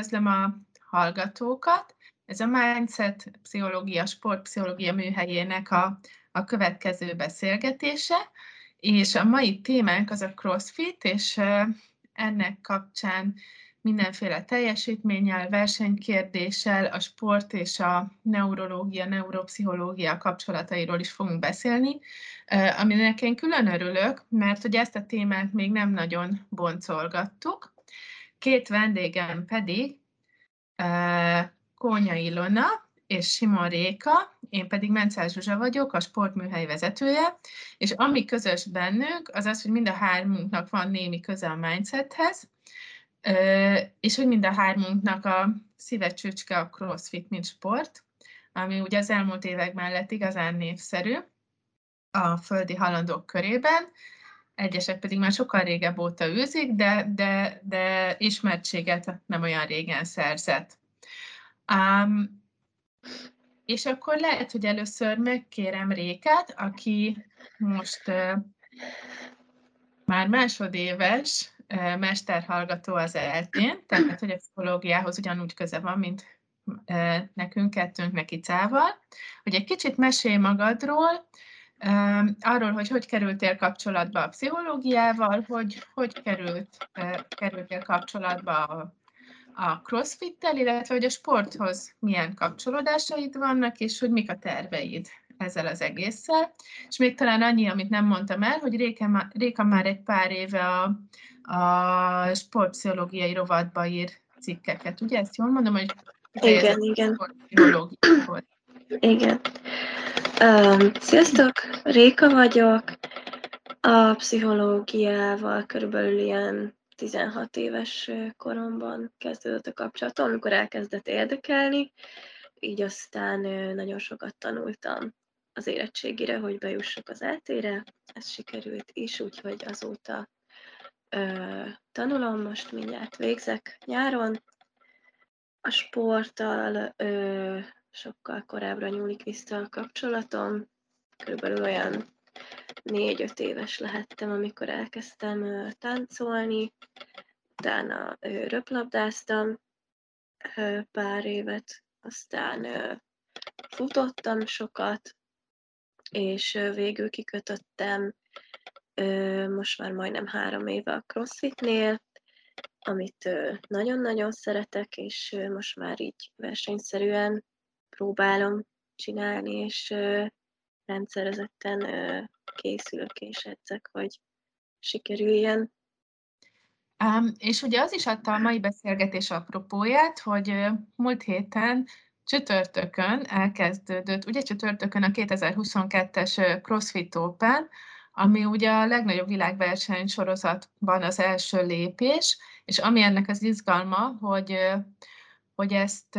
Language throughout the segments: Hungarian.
üdvözlöm a hallgatókat. Ez a Mindset Pszichológia, Sportpszichológia műhelyének a, a következő beszélgetése, és a mai témánk az a CrossFit, és ennek kapcsán mindenféle teljesítménnyel, versenykérdéssel, a sport és a neurológia, neuropszichológia kapcsolatairól is fogunk beszélni, aminek én külön örülök, mert hogy ezt a témát még nem nagyon boncolgattuk. Két vendégem pedig Kónya Ilona és Simon Réka, én pedig Mencel Zsuzsa vagyok, a sportműhely vezetője, és ami közös bennünk, az az, hogy mind a hármunknak van némi köze a mindsethez, és hogy mind a hármunknak a szíve csücske a crossfit, mint sport, ami ugye az elmúlt években lett igazán népszerű a földi halandók körében, egyesek pedig már sokkal régebb óta űzik, de, de, de ismertséget nem olyan régen szerzett. Um, és akkor lehet, hogy először megkérem Rékát, aki most uh, már másodéves uh, mesterhallgató az eltén, tehát hogy a pszichológiához ugyanúgy köze van, mint nekünk, kettőnknek Icával, hogy egy kicsit mesélj magadról, arról, hogy hogy kerültél kapcsolatba a pszichológiával, hogy hogy került, kerültél kapcsolatba a, a crossfittel, illetve hogy a sporthoz milyen kapcsolódásaid vannak, és hogy mik a terveid ezzel az egésszel. És még talán annyi, amit nem mondtam el, hogy Réka, Réka már egy pár éve a, a sportpszichológiai rovatba ír cikkeket, ugye? Ezt jól mondom, hogy igen, igen. Igen. Sziasztok, Réka vagyok. A pszichológiával körülbelül ilyen 16 éves koromban kezdődött a kapcsolatom, amikor elkezdett érdekelni, így aztán nagyon sokat tanultam az érettségire, hogy bejussak az eltére. Ez sikerült is, úgyhogy azóta ö, tanulom, most mindjárt végzek nyáron. A sporttal sokkal korábbra nyúlik vissza a kapcsolatom. Körülbelül olyan négy-öt éves lehettem, amikor elkezdtem táncolni, utána röplabdáztam pár évet, aztán futottam sokat, és végül kikötöttem most már majdnem három éve a CrossFitnél, amit nagyon-nagyon szeretek, és most már így versenyszerűen próbálom csinálni, és rendszerezetten készülök és edzek, hogy sikerüljen. Um, és ugye az is adta a mai beszélgetés apropóját, hogy múlt héten csütörtökön elkezdődött, ugye csütörtökön a 2022-es CrossFit Open, ami ugye a legnagyobb világverseny sorozatban az első lépés, és ami ennek az izgalma, hogy hogy ezt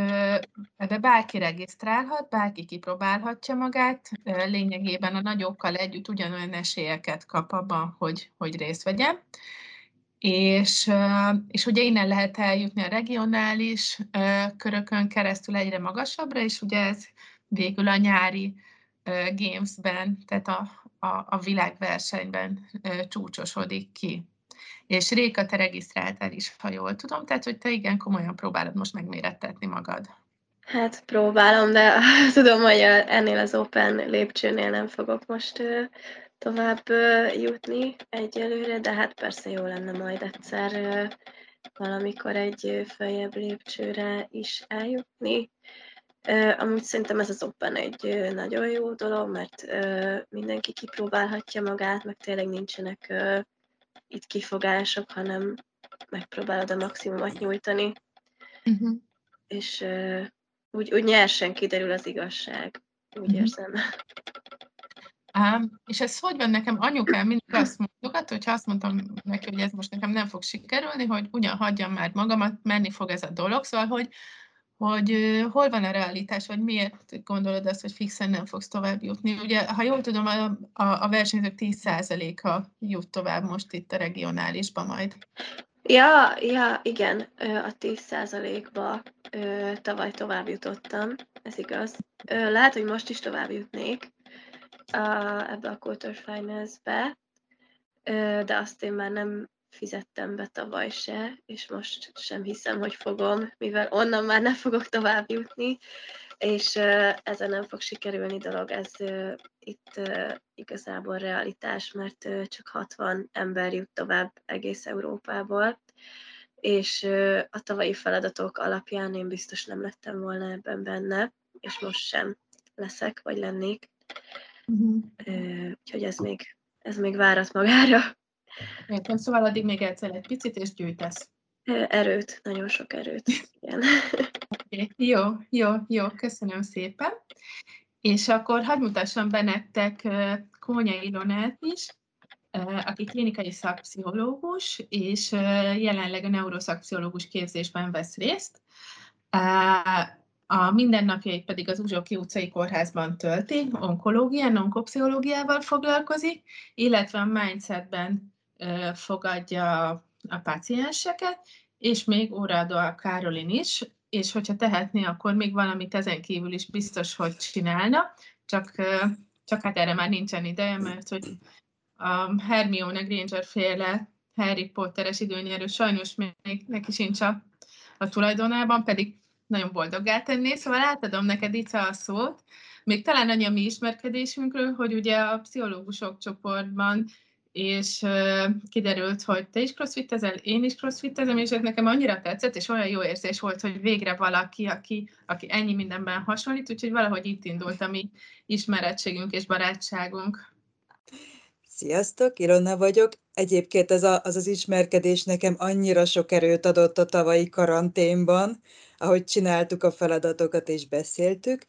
ebbe bárki regisztrálhat, bárki kipróbálhatja magát, lényegében a nagyokkal együtt ugyanolyan esélyeket kap abban, hogy, hogy részt vegyen. És, és ugye innen lehet eljutni a regionális körökön keresztül egyre magasabbra, és ugye ez végül a nyári Gamesben, tehát a, a, a világversenyben csúcsosodik ki. És Réka, te regisztráltál is, ha jól tudom, tehát hogy te igen komolyan próbálod most megmérettetni magad. Hát próbálom, de tudom, hogy ennél az Open lépcsőnél nem fogok most tovább jutni egyelőre, de hát persze jó lenne majd egyszer valamikor egy feljebb lépcsőre is eljutni. Amúgy szerintem ez az Open egy nagyon jó dolog, mert mindenki kipróbálhatja magát, meg tényleg nincsenek itt kifogások, hanem megpróbálod a maximumot nyújtani. Uh-huh. És uh, úgy, úgy nyersen kiderül az igazság, úgy uh-huh. érzem. Um, és ez hogy van nekem? Anyukám mindig azt mondogat, hogyha azt mondtam neki, hogy ez most nekem nem fog sikerülni, hogy ugyan hagyjam már magamat, menni fog ez a dolog, szóval, hogy hogy hol van a realitás, vagy miért gondolod azt, hogy fixen nem fogsz tovább jutni. Ugye, ha jól tudom, a, a, versenyzők 10%-a jut tovább most itt a regionálisba majd. Ja, ja, igen, a 10%-ba tavaly tovább jutottam, ez igaz. Lehet, hogy most is tovább jutnék ebbe a Quarter Finals-be, de azt én már nem fizettem be tavaly se, és most sem hiszem, hogy fogom, mivel onnan már nem fogok tovább jutni, és ezen nem fog sikerülni dolog, ez itt igazából realitás, mert csak 60 ember jut tovább egész Európából, és a tavalyi feladatok alapján én biztos nem lettem volna ebben benne, és most sem leszek, vagy lennék. Uh-huh. Úgyhogy ez még, ez még várat magára. Értem, szóval addig még egyszer egy picit, és gyűjtesz. Erőt, nagyon sok erőt. Igen. Okay. Jó, jó, jó, köszönöm szépen. És akkor hadd mutassam be nektek Kónya Ilonát is, aki klinikai szakpszichológus, és jelenleg a neuroszakpszichológus képzésben vesz részt. A mindennapjait pedig az Uzsoki utcai kórházban tölti, onkológián, onkopszichológiával foglalkozik, illetve a mindsetben fogadja a pácienseket, és még óraadó a Károlin is, és hogyha tehetné, akkor még valamit ezen kívül is biztos, hogy csinálna, csak, csak hát erre már nincsen ideje, mert hogy a Hermione Granger féle Harry Potteres időnyerő sajnos még neki sincs a, a tulajdonában, pedig nagyon boldoggá tenné, szóval átadom neked itt a szót. Még talán annyi a mi ismerkedésünkről, hogy ugye a pszichológusok csoportban és kiderült, hogy te is crossfitezel, én is crossfitezem, és ez nekem annyira tetszett, és olyan jó érzés volt, hogy végre valaki, aki, aki ennyi mindenben hasonlít, úgyhogy valahogy itt indult a mi ismerettségünk és barátságunk. Sziasztok, Ilona vagyok. Egyébként ez a, az az ismerkedés nekem annyira sok erőt adott a tavalyi karanténban, ahogy csináltuk a feladatokat és beszéltük.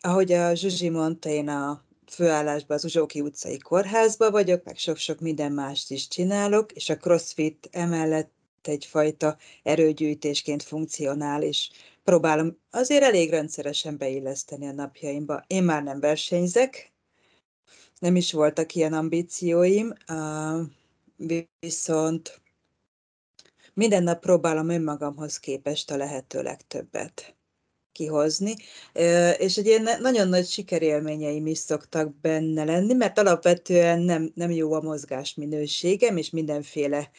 Ahogy a Zsuzsi mondta, én a főállásban az Uzsóki utcai kórházba vagyok, meg sok-sok minden mást is csinálok, és a CrossFit emellett egyfajta erőgyűjtésként funkcionál, és próbálom azért elég rendszeresen beilleszteni a napjaimba. Én már nem versenyzek, nem is voltak ilyen ambícióim, viszont minden nap próbálom önmagamhoz képest a lehető legtöbbet kihozni, és egy ilyen nagyon nagy sikerélményeim is szoktak benne lenni, mert alapvetően nem, nem jó a mozgás minőségem, és mindenféle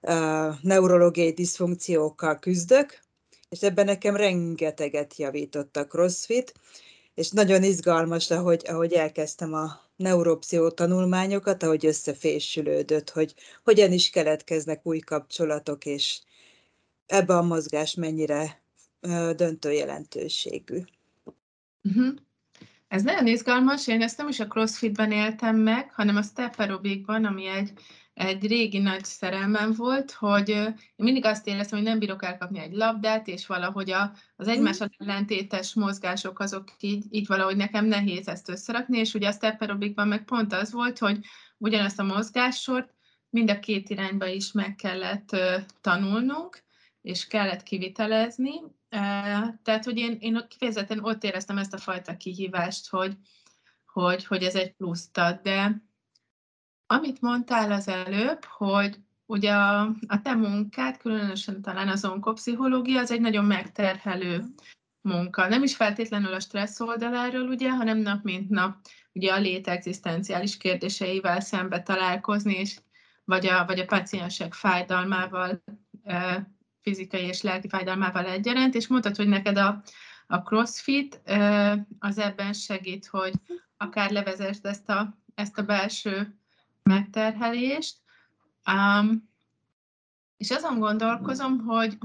uh, neurológiai diszfunkciókkal küzdök, és ebben nekem rengeteget javított a CrossFit, és nagyon izgalmas, ahogy, ahogy elkezdtem a neuropszió tanulmányokat, ahogy összefésülődött, hogy hogyan is keletkeznek új kapcsolatok, és ebbe a mozgás mennyire döntő jelentőségű. Uh-huh. Ez nagyon izgalmas, én ezt nem is a crossfitben éltem meg, hanem a step aerobikban, ami egy, egy régi nagy szerelmem volt, hogy én mindig azt éreztem, hogy nem bírok elkapni egy labdát, és valahogy a, az mhm. egymás ellentétes mozgások azok így, így valahogy nekem nehéz ezt összerakni, és ugye a step aerobikban meg pont az volt, hogy ugyanazt a mozgássort mind a két irányba is meg kellett tanulnunk, és kellett kivitelezni, tehát, hogy én, én kifejezetten ott éreztem ezt a fajta kihívást, hogy, hogy, hogy ez egy pluszt ad, de amit mondtál az előbb, hogy ugye a, a te munkád, különösen talán az onkopszichológia, az egy nagyon megterhelő munka. Nem is feltétlenül a stressz oldaláról, ugye, hanem nap mint nap ugye a lét egzisztenciális kérdéseivel szembe találkozni, és vagy a, vagy a paciensek fájdalmával fizikai és lelki fájdalmával egyaránt, és mondtad, hogy neked a, a crossfit az ebben segít, hogy akár levezest ezt a, ezt a belső megterhelést. Um, és azon gondolkozom, hogy,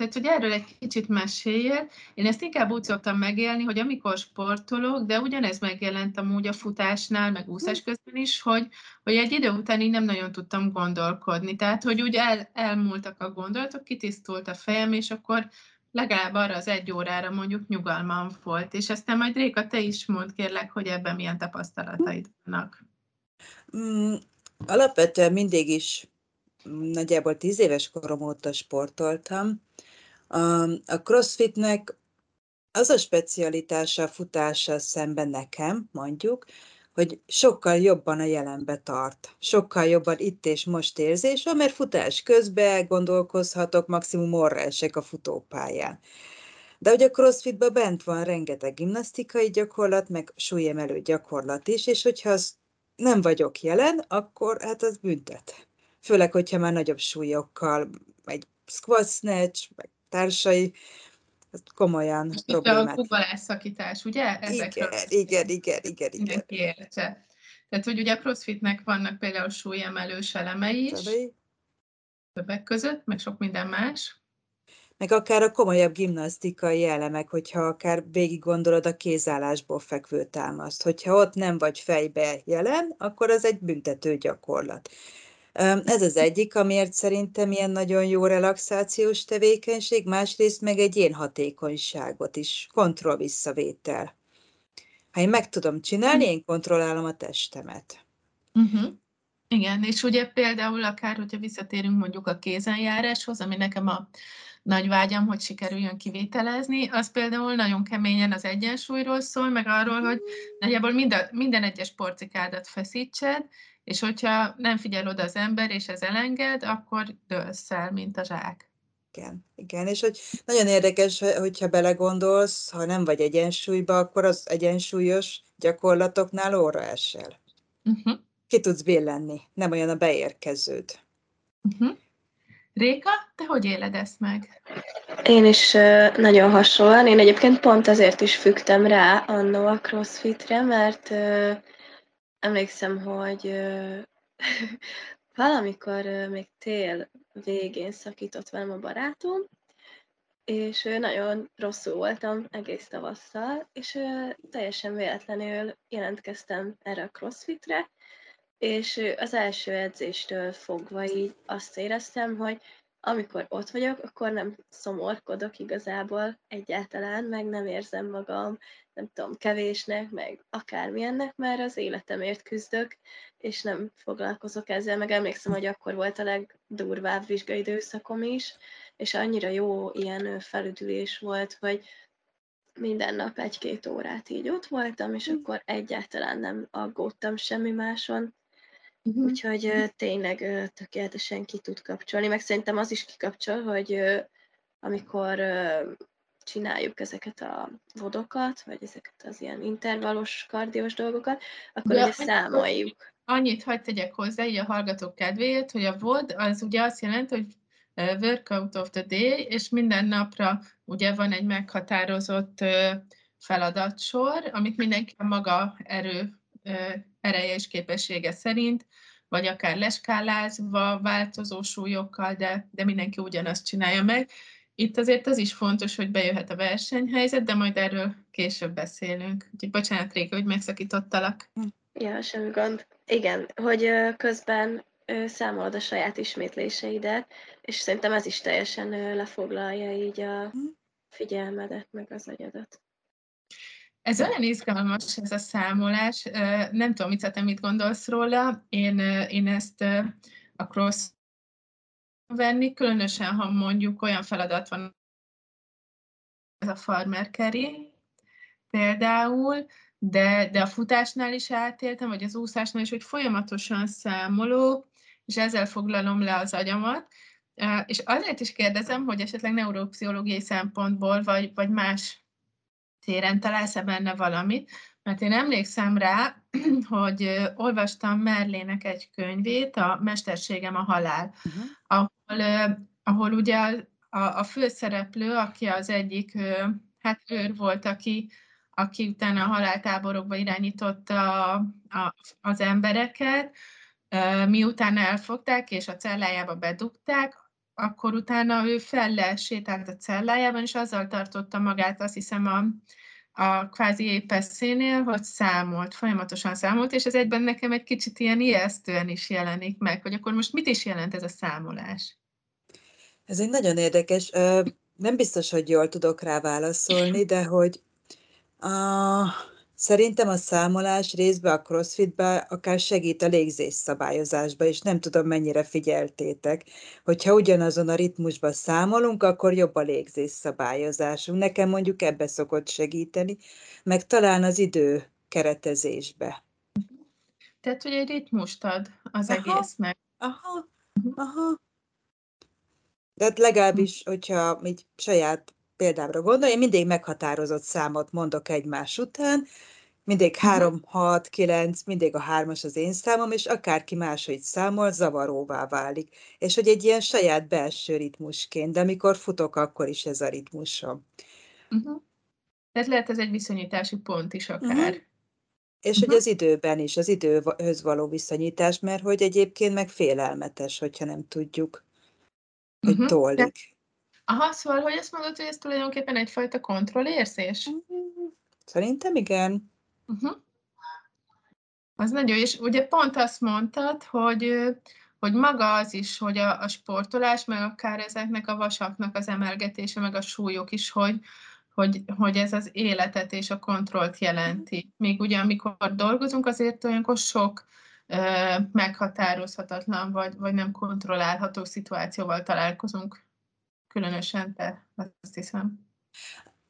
tehát, hogy erről egy kicsit meséljél. Én ezt inkább úgy szoktam megélni, hogy amikor sportolok, de ugyanez megjelent amúgy a futásnál, meg úszás közben is, hogy, hogy egy idő után így nem nagyon tudtam gondolkodni. Tehát, hogy úgy el, elmúltak a gondolatok, kitisztult a fejem, és akkor legalább arra az egy órára mondjuk nyugalmam volt. És aztán majd Réka, te is mond kérlek, hogy ebben milyen tapasztalataid vannak. Mm, alapvetően mindig is nagyjából tíz éves korom óta sportoltam, a, crossfitnek az a specialitása a futással szemben nekem, mondjuk, hogy sokkal jobban a jelenbe tart. Sokkal jobban itt és most érzés van, mert futás közben gondolkozhatok, maximum orra esek a futópályán. De hogy a crossfitben bent van rengeteg gimnasztikai gyakorlat, meg súlyemelő gyakorlat is, és hogyha az nem vagyok jelen, akkor hát az büntet. főleg, hogyha már nagyobb súlyokkal, egy squat snatch, meg társai, ez komolyan Most itt problémát. a kubalás szakítás, ugye? Ezekről Igen, igen, igen, igen, igen. értse. Tehát, hogy ugye a crossfitnek vannak például súlyemelős elemei is, Tabai. többek között, meg sok minden más. Meg akár a komolyabb gimnasztikai elemek, hogyha akár végig gondolod a kézállásból fekvő támaszt. Hogyha ott nem vagy fejbe jelen, akkor az egy büntető gyakorlat. Ez az egyik, amiért szerintem ilyen nagyon jó relaxációs tevékenység, másrészt meg egy én hatékonyságot is, kontroll visszavétel. Ha én meg tudom csinálni, én kontrollálom a testemet. Uh-huh. Igen, és ugye például akár, hogyha visszatérünk mondjuk a kézenjáráshoz, ami nekem a nagy vágyam, hogy sikerüljön kivételezni, az például nagyon keményen az egyensúlyról szól, meg arról, hogy nagyjából minden, minden egyes porcikádat feszítsed, és hogyha nem figyel oda az ember, és ez elenged, akkor dőlsz el, mint a zsák. Igen, igen, és hogy nagyon érdekes, hogy- hogyha belegondolsz, ha nem vagy egyensúlyba, akkor az egyensúlyos gyakorlatoknál óra esel. Uh-huh. Ki tudsz billenni, nem olyan a beérkeződ. Uh-huh. Réka, te hogy éled ezt meg? Én is nagyon hasonlóan. Én egyébként pont azért is fügtem rá annó a crossfitre, mert ö, emlékszem, hogy valamikor ö, még tél végén szakított velem a barátom, és ö, nagyon rosszul voltam egész tavasszal, és teljesen véletlenül jelentkeztem erre a crossfitre, és az első edzéstől fogva így azt éreztem, hogy amikor ott vagyok, akkor nem szomorkodok igazából egyáltalán, meg nem érzem magam, nem tudom, kevésnek, meg akármilyennek, mert az életemért küzdök, és nem foglalkozok ezzel, meg emlékszem, hogy akkor volt a legdurvább vizsgaidőszakom is, és annyira jó ilyen felüdülés volt, hogy minden nap egy-két órát így ott voltam, és akkor egyáltalán nem aggódtam semmi máson, Uh-huh. Úgyhogy ö, tényleg ö, tökéletesen ki tud kapcsolni, meg szerintem az is kikapcsol, hogy ö, amikor ö, csináljuk ezeket a vodokat, vagy ezeket az ilyen intervallos kardiós dolgokat, akkor De ugye annyi- számoljuk. Annyit hagyd tegyek hozzá, így a hallgatók kedvéért, hogy a VOD az ugye azt jelenti, hogy workout of the day, és minden napra ugye van egy meghatározott feladatsor, amit mindenki a maga erő, ereje és képessége szerint, vagy akár leskálázva, változó súlyokkal, de, de mindenki ugyanazt csinálja meg. Itt azért az is fontos, hogy bejöhet a versenyhelyzet, de majd erről később beszélünk. Úgyhogy bocsánat, Réka, hogy megszakítottalak. Ja, semmi gond. Igen, hogy közben számolod a saját ismétléseidet, és szerintem ez is teljesen lefoglalja így a figyelmedet, meg az agyadat. Ez olyan izgalmas, ez a számolás. Nem tudom, mit te mit gondolsz róla. Én, én ezt a cross venni, különösen, ha mondjuk olyan feladat van, ez a farmer carry például, de, de a futásnál is átéltem, vagy az úszásnál is, hogy folyamatosan számolok, és ezzel foglalom le az agyamat. És azért is kérdezem, hogy esetleg neuropszichológiai szempontból, vagy, vagy más téren találsz-e benne valamit, mert én emlékszem rá, hogy olvastam Merlének egy könyvét, a Mesterségem a halál, Uh-huh. ahol, ahol ugye a, a, főszereplő, aki az egyik, hát őr volt, aki, aki utána a haláltáborokba irányította a, a, az embereket, miután elfogták és a cellájába bedugták, akkor utána ő felle sétált a cellájában, és azzal tartotta magát, azt hiszem, a, a kvázi épeszénél, hogy számolt, folyamatosan számolt, és ez egyben nekem egy kicsit ilyen ijesztően is jelenik meg, hogy akkor most mit is jelent ez a számolás? Ez egy nagyon érdekes, nem biztos, hogy jól tudok rá válaszolni, de hogy a, szerintem a számolás részben a crossfitben akár segít a légzés szabályozásba, és nem tudom, mennyire figyeltétek, hogyha ugyanazon a ritmusban számolunk, akkor jobb a légzés szabályozásunk. Nekem mondjuk ebbe szokott segíteni, meg talán az idő keretezésbe. Tehát, hogy egy ritmust ad az Aha. egésznek. Aha, aha. De hát legalábbis, hogyha így saját példámra gondolj, én mindig meghatározott számot mondok egymás után, Mindig 3, 6, 9, mindig a hármas az én számom, és akárki máshogy számol, zavaróvá válik. És hogy egy ilyen saját belső ritmusként, de amikor futok, akkor is ez a ritmusom. Uh-huh. Tehát lehet ez egy viszonyítási pont is akár. Uh-huh. És uh-huh. hogy az időben is, az időhöz való viszonyítás, mert hogy egyébként meg félelmetes, hogyha nem tudjuk, hogy uh-huh. tollik. Aha, szóval, hogy azt mondod, hogy ez tulajdonképpen egyfajta kontrollérzés? Szerintem igen. Uh-huh. Az nagyon, és ugye pont azt mondtad, hogy, hogy maga az is, hogy a, a sportolás, meg akár ezeknek a vasaknak az emelgetése, meg a súlyok is, hogy, hogy, hogy ez az életet és a kontrollt jelenti. Még ugye, amikor dolgozunk, azért olyankor sok ö, meghatározhatatlan, vagy, vagy nem kontrollálható szituációval találkozunk. Különösen te, azt hiszem.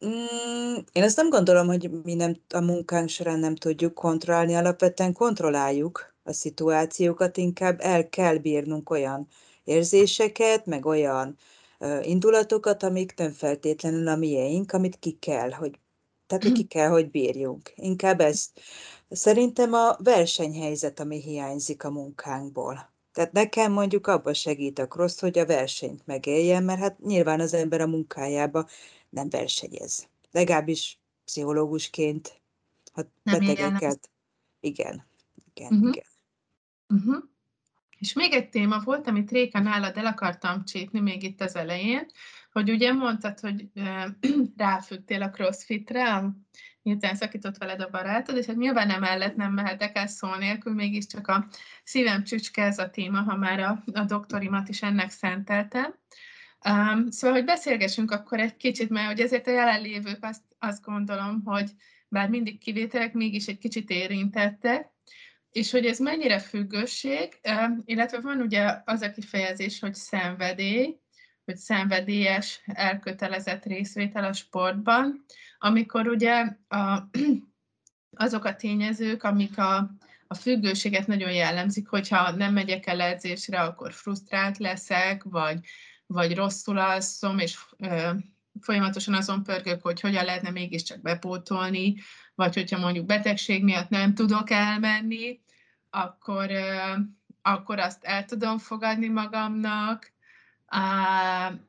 Mm, én azt nem gondolom, hogy mi nem a munkánk során nem tudjuk kontrollálni, alapvetően kontrolláljuk a szituációkat, inkább el kell bírnunk olyan érzéseket, meg olyan indulatokat, amik nem feltétlenül a miénk, amit ki kell, hogy, tehát ki kell, hogy bírjunk. Inkább ezt. Szerintem a versenyhelyzet, ami hiányzik a munkánkból. Tehát nekem mondjuk abban segít a cross, hogy a versenyt megéljen, mert hát nyilván az ember a munkájába nem versenyez. Legalábbis pszichológusként, ha nem betegeket. Igen, igen, uh-huh. igen. Uh-huh. És még egy téma volt, amit Réka nálad el akartam csípni még itt az elején, hogy ugye mondtad, hogy ráfügtél a crossfitre, miután szakított veled a barátod, és hát nyilván emellett nem mehetek el szó nélkül, mégiscsak a szívem csücske ez a téma, ha már a, a doktorimat is ennek szenteltem. Um, szóval, hogy beszélgessünk akkor egy kicsit, mert hogy ezért a jelenlévők azt, azt gondolom, hogy bár mindig kivételek, mégis egy kicsit érintettek, és hogy ez mennyire függőség, illetve van ugye az a kifejezés, hogy szenvedély, hogy szenvedélyes, elkötelezett részvétel a sportban, amikor ugye a, azok a tényezők, amik a, a függőséget nagyon jellemzik, hogyha nem megyek el edzésre, akkor frusztrált leszek, vagy vagy rosszul alszom, és ö, folyamatosan azon pörgök, hogy hogyan lehetne mégiscsak bepótolni, vagy hogyha mondjuk betegség miatt nem tudok elmenni, akkor, ö, akkor azt el tudom fogadni magamnak,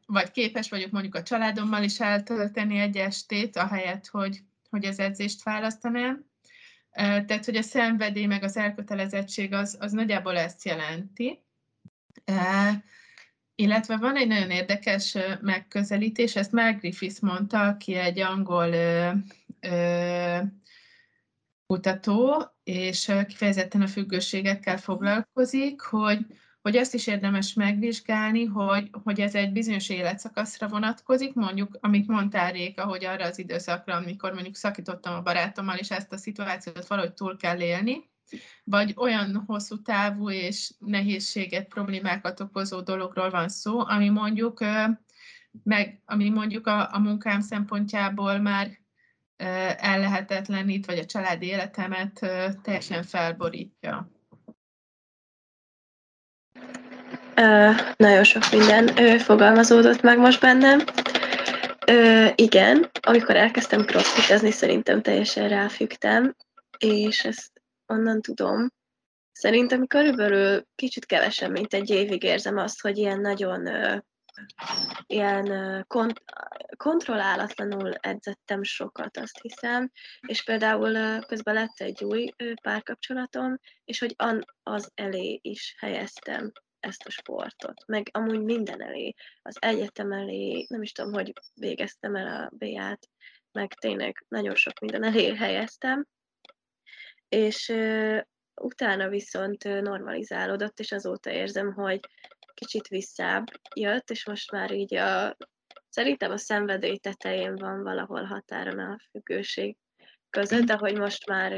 vagy képes vagyok mondjuk a családommal is eltölteni egy estét, ahelyett, hogy, hogy az edzést választanám. Tehát, hogy a szenvedély meg az elkötelezettség az, az nagyjából ezt jelenti. Illetve van egy nagyon érdekes megközelítés, ezt Mark Griffiths mondta, aki egy angol ö, ö, kutató, és kifejezetten a függőségekkel foglalkozik, hogy, hogy azt is érdemes megvizsgálni, hogy, hogy ez egy bizonyos életszakaszra vonatkozik, mondjuk, amit mondtál Réka, hogy arra az időszakra, amikor mondjuk szakítottam a barátommal, és ezt a szituációt valahogy túl kell élni, vagy olyan hosszú távú és nehézséget, problémákat okozó dologról van szó, ami mondjuk, meg, ami mondjuk a, a munkám szempontjából már ellehetetlenít, vagy a családi életemet teljesen felborítja. Nagyon sok minden fogalmazódott meg most bennem. Igen, amikor elkezdtem crossfitezni, szerintem teljesen ráfügtem, és ezt onnan tudom. Szerintem körülbelül kicsit kevesebb, mint egy évig érzem azt, hogy ilyen nagyon ilyen kont- kontrollálatlanul edzettem sokat, azt hiszem, és például közben lett egy új párkapcsolatom, és hogy az elé is helyeztem ezt a sportot, meg amúgy minden elé, az egyetem elé, nem is tudom, hogy végeztem el a B-át, meg tényleg nagyon sok minden elé helyeztem, és uh, utána viszont normalizálódott, és azóta érzem, hogy kicsit visszább jött, és most már így a, szerintem a szenvedély tetején van valahol határon a függőség között, de hogy most már,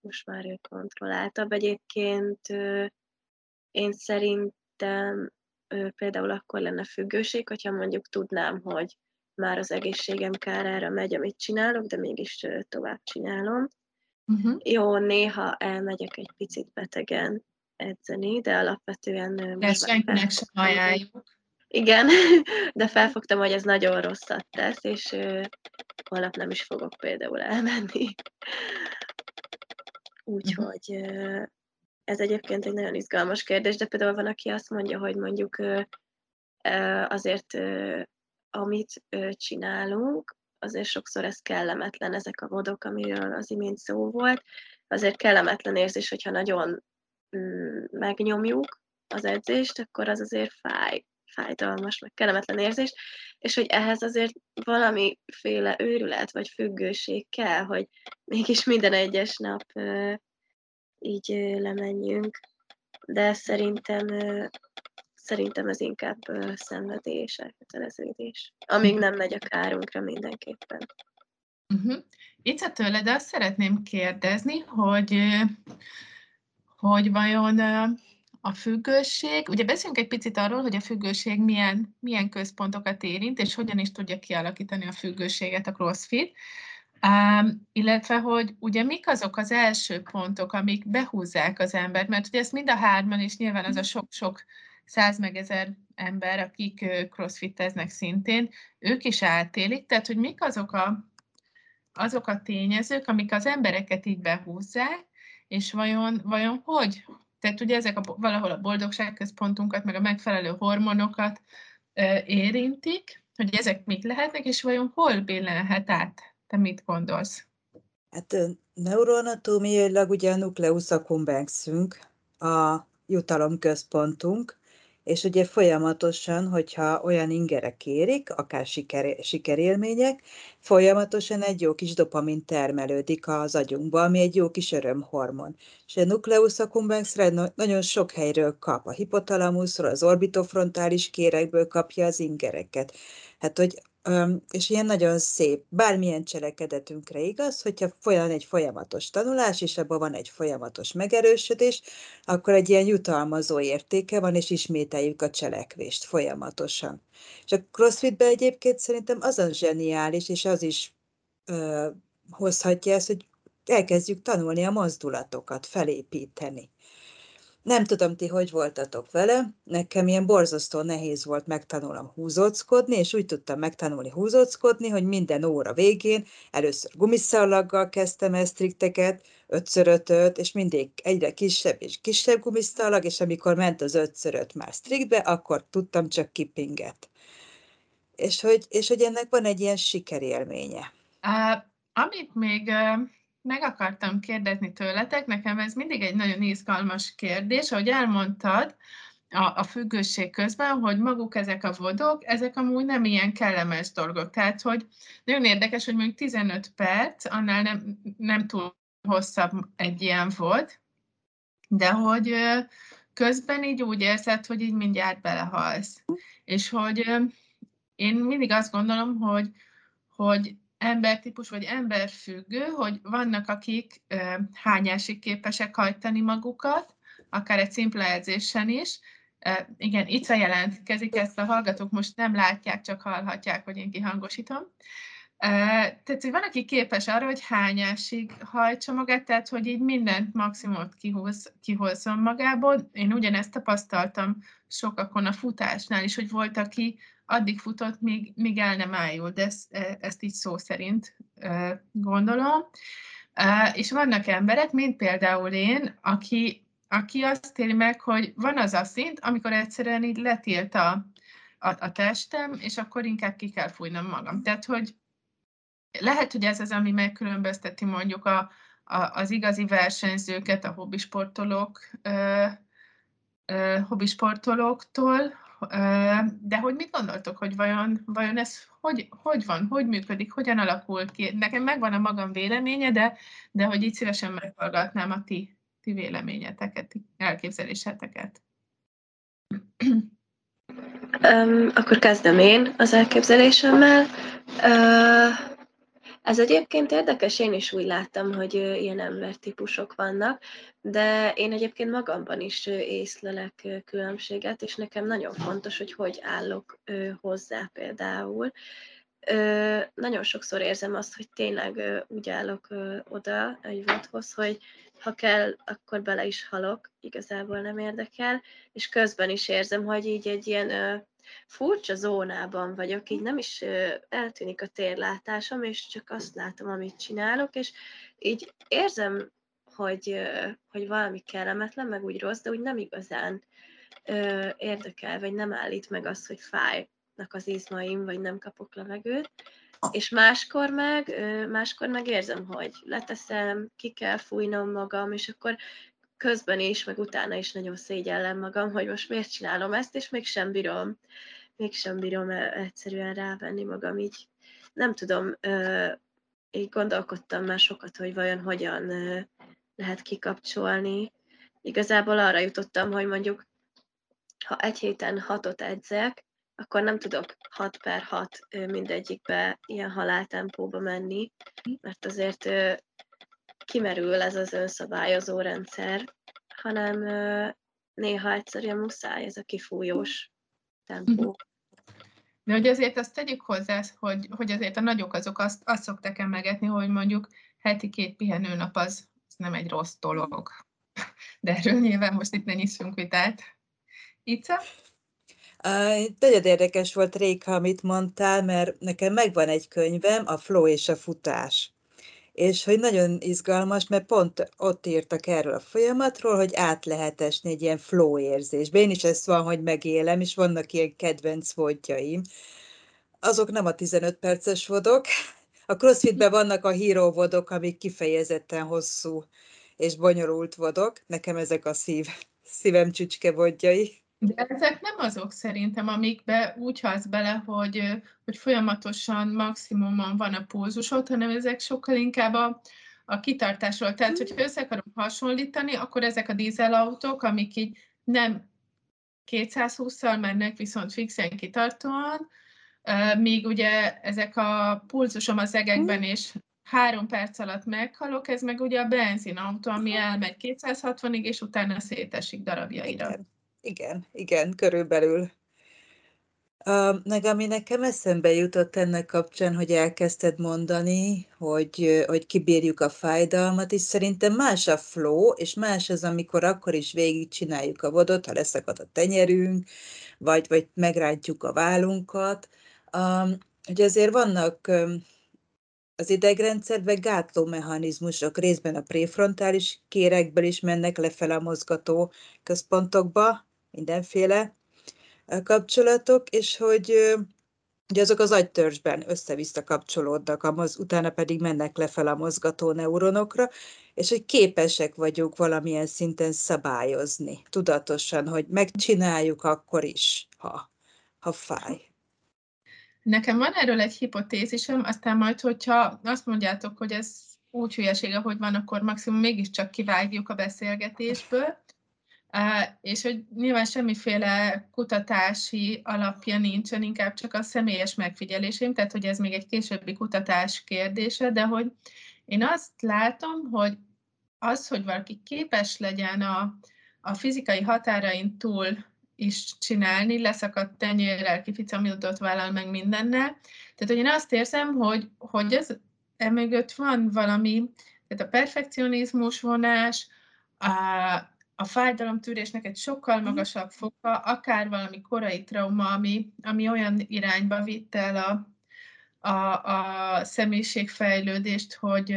most már kontrolláltabb. Egyébként én szerintem például akkor lenne függőség, hogyha mondjuk tudnám, hogy már az egészségem kárára megy, amit csinálok, de mégis tovább csinálom. Uh-huh. Jó, néha elmegyek egy picit betegen edzeni, de alapvetően... De senkinek sem ajánljuk. Igen, de felfogtam, hogy ez nagyon rosszat tesz, és holnap nem is fogok például elmenni. Úgyhogy ez egyébként egy nagyon izgalmas kérdés, de például van, aki azt mondja, hogy mondjuk azért, amit csinálunk, azért sokszor ez kellemetlen, ezek a modok, amiről az imént szó volt, azért kellemetlen érzés, hogyha nagyon mm, megnyomjuk az edzést, akkor az azért fáj, fájdalmas, meg kellemetlen érzés, és hogy ehhez azért valamiféle őrület vagy függőség kell, hogy mégis minden egyes nap így lemenjünk, de szerintem szerintem ez inkább szenvedés, elköteleződés. Amíg nem megy a kárunkra mindenképpen. Uh-huh. Itt a tőled azt szeretném kérdezni, hogy, hogy vajon a függőség, ugye beszélünk egy picit arról, hogy a függőség milyen, milyen központokat érint, és hogyan is tudja kialakítani a függőséget a CrossFit, Um, illetve, hogy ugye mik azok az első pontok, amik behúzzák az embert, mert ugye ezt mind a hárman, és nyilván az a sok-sok száz meg ezer ember, akik crossfiteznek szintén, ők is átélik, tehát hogy mik azok a, azok a tényezők, amik az embereket így behúzzák, és vajon, vajon hogy? Tehát ugye ezek a, valahol a boldogságközpontunkat, meg a megfelelő hormonokat ö, érintik, hogy ezek mik lehetnek, és vajon hol billenhet át? Te mit gondolsz? Hát neuroanatómiailag ugye a nucleus accumbensünk, a jutalomközpontunk, és ugye folyamatosan, hogyha olyan ingerek érik, akár siker, sikerélmények, folyamatosan egy jó kis dopamin termelődik az agyunkba, ami egy jó kis örömhormon. És a nucleus accumbens nagyon sok helyről kap, a hipotalamuszról, az orbitofrontális kérekből kapja az ingereket. Hát, hogy és ilyen nagyon szép, bármilyen cselekedetünkre igaz, hogyha folyam egy folyamatos tanulás, és abban van egy folyamatos megerősödés, akkor egy ilyen jutalmazó értéke van, és ismételjük a cselekvést folyamatosan. És a crossfitben egyébként szerintem az a zseniális, és az is ö, hozhatja ezt, hogy elkezdjük tanulni a mozdulatokat, felépíteni. Nem tudom, ti hogy voltatok vele, nekem ilyen borzasztó nehéz volt megtanulnom húzóckodni, és úgy tudtam megtanulni húzóckodni, hogy minden óra végén először gumiszallaggal kezdtem ezt trikteket, ötször és mindig egyre kisebb és kisebb gumiszallag, és amikor ment az ötször öt már striktbe, akkor tudtam csak kipinget. És hogy, és hogy ennek van egy ilyen sikerélménye. Uh, amit még uh meg akartam kérdezni tőletek, nekem ez mindig egy nagyon izgalmas kérdés, ahogy elmondtad, a, a függőség közben, hogy maguk ezek a vodok, ezek amúgy nem ilyen kellemes dolgok. Tehát, hogy nagyon érdekes, hogy mondjuk 15 perc, annál nem, nem túl hosszabb egy ilyen volt, de hogy közben így úgy érzed, hogy így mindjárt belehalsz. És hogy én mindig azt gondolom, hogy, hogy embertípus vagy emberfüggő, hogy vannak, akik hányásig képesek hajtani magukat, akár egy szimpla edzésen is. Igen, itt jelentkezik, ezt a hallgatók most nem látják, csak hallhatják, hogy én kihangosítom. Tehát, hogy van, aki képes arra, hogy hányásig hajtsa magát, tehát, hogy így mindent maximumot kihoz, kihozzon magából. Én ugyanezt tapasztaltam sokakon a futásnál is, hogy volt, aki addig futott, míg, míg el nem ájul, de ezt, e, ezt így szó szerint gondolom. És vannak emberek, mint például én, aki, aki azt éli meg, hogy van az a szint, amikor egyszerűen így letilt a, a, a testem, és akkor inkább ki kell fújnom magam. Tehát, hogy lehet, hogy ez az, ami megkülönbözteti mondjuk a, a, az igazi versenyzőket, a hobbisportolók, hobbisportolóktól, de hogy mit gondoltok, hogy vajon, vajon ez hogy, hogy van, hogy működik, hogyan alakul ki? Nekem megvan a magam véleménye, de, de hogy így szívesen meghallgatnám a ti, ti véleményeteket, elképzeléseteket. Um, akkor kezdem én az elképzelésemmel. Uh, ez egyébként érdekes, én is úgy láttam, hogy ilyen embertípusok vannak, de én egyébként magamban is észlelek különbséget, és nekem nagyon fontos, hogy hogy állok hozzá például. Nagyon sokszor érzem azt, hogy tényleg úgy állok oda egy vodhoz, hogy ha kell, akkor bele is halok, igazából nem érdekel, és közben is érzem, hogy így egy ilyen furcsa zónában vagyok, így nem is eltűnik a térlátásom, és csak azt látom, amit csinálok, és így érzem, hogy, hogy valami kellemetlen, meg úgy rossz, de úgy nem igazán érdekel, vagy nem állít meg azt, hogy fájnak az izmaim, vagy nem kapok levegőt. És máskor meg, máskor meg érzem, hogy leteszem, ki kell fújnom magam, és akkor közben is, meg utána is nagyon szégyellem magam, hogy most miért csinálom ezt, és mégsem bírom, mégsem bírom egyszerűen rávenni magam így. Nem tudom, így gondolkodtam már sokat, hogy vajon hogyan lehet kikapcsolni. Igazából arra jutottam, hogy mondjuk, ha egy héten hatot edzek, akkor nem tudok 6 per 6 mindegyikbe ilyen haláltempóba menni, mert azért kimerül ez az önszabályozó rendszer, hanem néha egyszerűen muszáj ez a kifújós tempó. De hogy azért azt tegyük hozzá, hogy, hogy azért a nagyok azok azt, azt szokták emlegetni, hogy mondjuk heti két pihenőnap az, az nem egy rossz dolog. De erről nyilván most itt ne nyisszunk vitát. Ica? Nagyon érdekes volt, Réka, amit mondtál, mert nekem megvan egy könyvem, a Flow és a futás. És hogy nagyon izgalmas, mert pont ott írtak erről a folyamatról, hogy át lehet esni egy ilyen flow érzésbe. Én is ezt van, hogy megélem, és vannak ilyen kedvenc vodjaim. Azok nem a 15 perces vodok. A crossfitben vannak a hero vodok, amik kifejezetten hosszú és bonyolult vodok. Nekem ezek a szív, szívem csücske vodjai. De ezek nem azok szerintem, amikbe úgy hasz bele, hogy, hogy folyamatosan maximumon van a pulzusod, hanem ezek sokkal inkább a, a kitartásról. Tehát, hogyha össze akarom hasonlítani, akkor ezek a dízelautók, amik így nem 220-szal mennek, viszont fixen kitartóan, míg ugye ezek a pulzusom az egekben, és három perc alatt meghalok, ez meg ugye a benzinautó, ami elmegy 260-ig, és utána szétesik darabjaira. Igen. Igen, igen, körülbelül. Uh, meg ami nekem eszembe jutott ennek kapcsán, hogy elkezdted mondani, hogy, hogy kibírjuk a fájdalmat, és szerintem más a flow, és más az, amikor akkor is végigcsináljuk a vodot, ha leszakad a tenyerünk, vagy, vagy megrántjuk a vállunkat. Um, hogy azért vannak um, az idegrendszerben gátló mechanizmusok, részben a préfrontális kérekből is mennek lefele a mozgató központokba, mindenféle kapcsolatok, és hogy ugye azok az agytörzsben össze-vissza kapcsolódnak, az, utána pedig mennek lefel a mozgató neuronokra, és hogy képesek vagyunk valamilyen szinten szabályozni, tudatosan, hogy megcsináljuk akkor is, ha, ha fáj. Nekem van erről egy hipotézisem, aztán majd, hogyha azt mondjátok, hogy ez úgy hülyesége, hogy van, akkor maximum mégiscsak kivágjuk a beszélgetésből, és hogy nyilván semmiféle kutatási alapja nincsen, inkább csak a személyes megfigyelésém, tehát hogy ez még egy későbbi kutatás kérdése, de hogy én azt látom, hogy az, hogy valaki képes legyen a, a fizikai határain túl is csinálni, leszakadt tenyérrel, kificamított vállal, meg mindennel. Tehát, hogy én azt érzem, hogy, hogy ez emögött van valami, tehát a perfekcionizmus vonás, a, a fájdalomtűrésnek egy sokkal mhm. magasabb foka, akár valami korai trauma, ami, ami olyan irányba vitt el a, a, a személyiségfejlődést, hogy,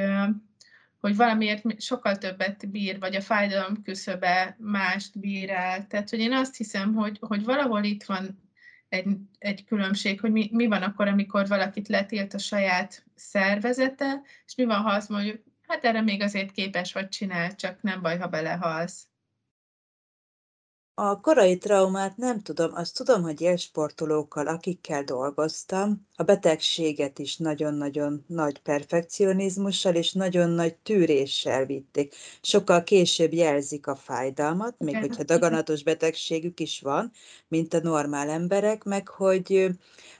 hogy valamiért sokkal többet bír, vagy a fájdalom küszöbe mást bír el. Tehát, hogy én azt hiszem, hogy, hogy valahol itt van egy, egy különbség, hogy mi, mi van akkor, amikor valakit letilt a saját szervezete, és mi van, ha azt mondjuk, hát erre még azért képes vagy csinál, csak nem baj, ha belehalsz. A korai traumát nem tudom, azt tudom, hogy élsportolókkal, akikkel dolgoztam, a betegséget is nagyon-nagyon nagy perfekcionizmussal és nagyon nagy tűréssel vitték. Sokkal később jelzik a fájdalmat, még hogyha daganatos betegségük is van, mint a normál emberek, meg hogy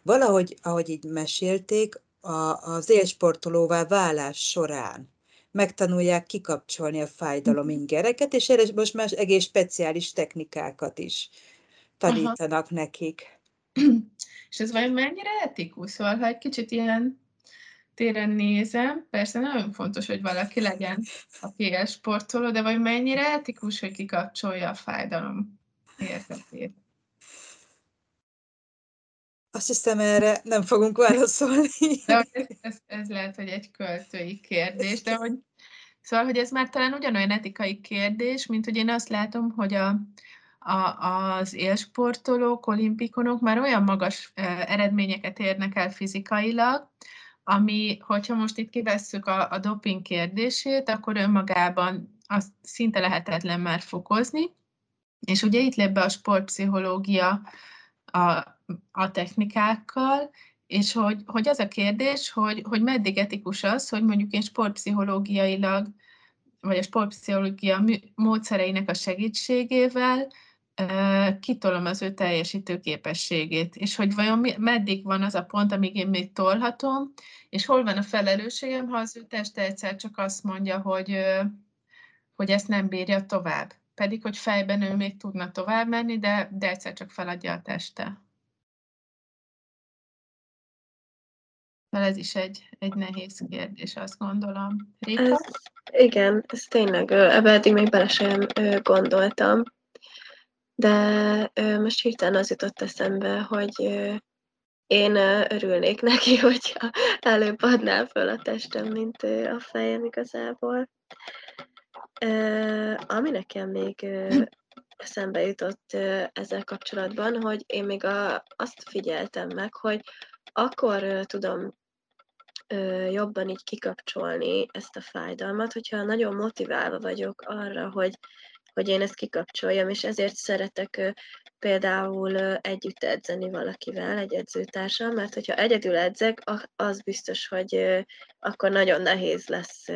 valahogy, ahogy így mesélték, a, az élsportolóvá válás során megtanulják kikapcsolni a fájdalom mhm. ingereket, és erre most már egész speciális technikákat is tanítanak Aha. nekik. És ez vajon mennyire etikus? Szóval, ha egy kicsit ilyen téren nézem, persze nagyon fontos, hogy valaki legyen, aki sportoló, de vagy mennyire etikus, hogy kikapcsolja a fájdalom érzetét? Azt hiszem, erre nem fogunk válaszolni. De ez, ez, ez lehet, hogy egy költői kérdés, de hogy Szóval, hogy ez már talán ugyanolyan etikai kérdés, mint hogy én azt látom, hogy a, a, az élsportolók, olimpikonok már olyan magas eredményeket érnek el fizikailag, ami, hogyha most itt kivesszük a, a doping kérdését, akkor önmagában azt szinte lehetetlen már fokozni, és ugye itt lép be a sportpszichológia a, a technikákkal, és hogy, hogy az a kérdés, hogy, hogy meddig etikus az, hogy mondjuk én sportpszichológiailag, vagy a sportpszichológia módszereinek a segítségével kitolom az ő teljesítő képességét, és hogy vajon meddig van az a pont, amíg én még tolhatom, és hol van a felelősségem, ha az ő teste egyszer csak azt mondja, hogy, hogy ezt nem bírja tovább. Pedig, hogy fejben ő még tudna tovább menni, de, de egyszer csak feladja a teste. Mert ez is egy, egy nehéz kérdés, azt gondolom. Réka? Ez, igen, ez tényleg, ebbe eddig még bele sem gondoltam. De most hirtelen az jutott eszembe, hogy én örülnék neki, hogyha előbb adnál föl a testem, mint a fejem igazából. Ami nekem még eszembe jutott ezzel kapcsolatban, hogy én még a, azt figyeltem meg, hogy akkor tudom jobban így kikapcsolni ezt a fájdalmat, hogyha nagyon motiválva vagyok arra, hogy hogy én ezt kikapcsoljam, és ezért szeretek például együtt edzeni valakivel, egy edzőtársal, mert hogyha egyedül edzek, az biztos, hogy akkor nagyon nehéz lesz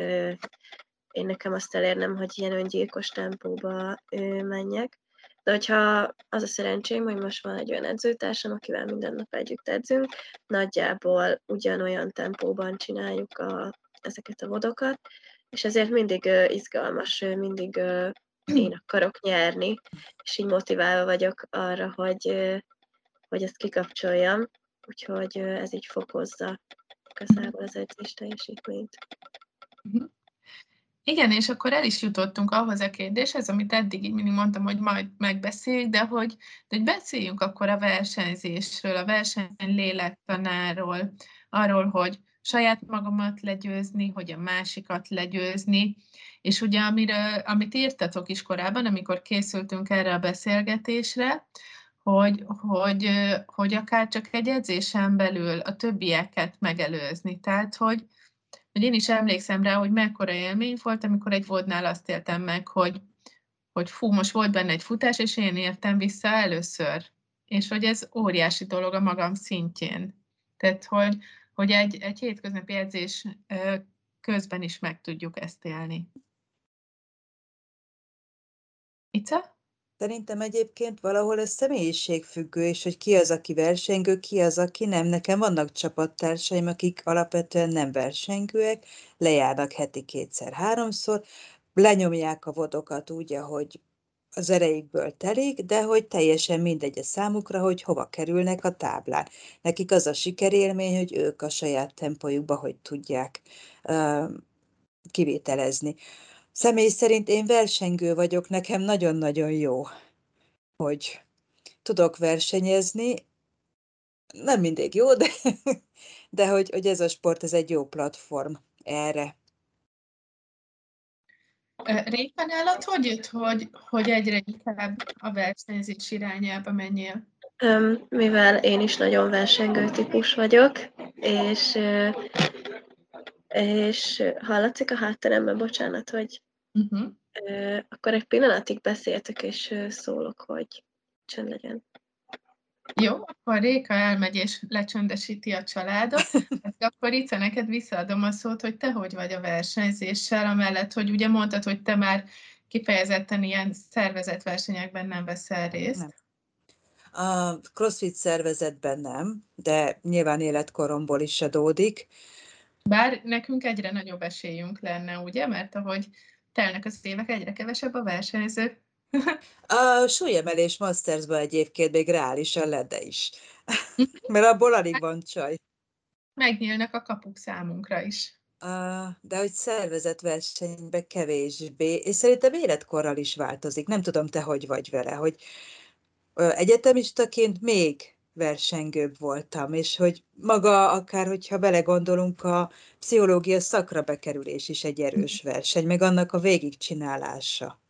én nekem azt elérnem, hogy ilyen öngyilkos tempóba menjek. De hogyha az a szerencsém, hogy most van egy olyan edzőtársam, akivel minden nap együtt edzünk, nagyjából ugyanolyan tempóban csináljuk a, ezeket a vodokat, és ezért mindig uh, izgalmas, mindig uh, én akarok nyerni, és így motiválva vagyok arra, hogy, hogy ezt kikapcsoljam, úgyhogy ez így fokozza igazából az edzés teljesítményt. Mhm. Igen, és akkor el is jutottunk ahhoz a kérdéshez, amit eddig így mindig mondtam, hogy majd megbeszéljük, de hogy, de hogy beszéljünk akkor a versenyzésről, a verseny lélektanáról, arról, hogy saját magamat legyőzni, hogy a másikat legyőzni, és ugye amiről, amit írtatok is korábban, amikor készültünk erre a beszélgetésre, hogy, hogy, hogy akár csak egy edzésen belül a többieket megelőzni. Tehát, hogy, hogy én is emlékszem rá, hogy mekkora élmény volt, amikor egy vodnál azt éltem meg, hogy, hogy fú, most volt benne egy futás, és én értem vissza először. És hogy ez óriási dolog a magam szintjén. Tehát, hogy, hogy egy, egy hétköznapi edzés közben is meg tudjuk ezt élni. Ica? Szerintem egyébként valahol ez személyiségfüggő, és hogy ki az, aki versengő, ki az, aki nem. Nekem vannak csapattársaim, akik alapvetően nem versengőek, lejárnak heti kétszer-háromszor, lenyomják a vodokat úgy, ahogy az erejükből telik, de hogy teljesen mindegy a számukra, hogy hova kerülnek a táblán. Nekik az a sikerélmény, hogy ők a saját tempójukba hogy tudják uh, kivételezni. Személy szerint én versengő vagyok, nekem nagyon-nagyon jó, hogy tudok versenyezni, nem mindig jó, de, de hogy, hogy ez a sport, ez egy jó platform erre. Réka nálad hogy jött, hogy, hogy egyre inkább a versenyzés irányába menjél? Mivel én is nagyon versengő típus vagyok, és, és hallatszik a hátteremben, bocsánat, hogy uh-huh. akkor egy pillanatig beszéltek, és szólok, hogy csönd legyen. Jó, akkor Réka elmegy és lecsöndesíti a családot. Hát akkor itt neked visszaadom a szót, hogy te hogy vagy a versenyzéssel, amellett, hogy ugye mondtad, hogy te már kifejezetten ilyen szervezett versenyekben nem veszel részt. Nem. A CrossFit szervezetben nem, de nyilván életkoromból is adódik. Bár nekünk egyre nagyobb esélyünk lenne, ugye? Mert ahogy telnek az évek, egyre kevesebb a versenyző. A súlyemelés Mastersban egyébként még reálisan lenne is. Mert abból alig van csaj. Megnyílnak a kapuk számunkra is. De hogy szervezett versenyben kevésbé, és szerintem életkorral is változik. Nem tudom, te hogy vagy vele, hogy egyetemistaként még versengőbb voltam, és hogy maga, akár hogyha belegondolunk, a pszichológia szakra bekerülés is egy erős verseny, meg annak a végigcsinálása.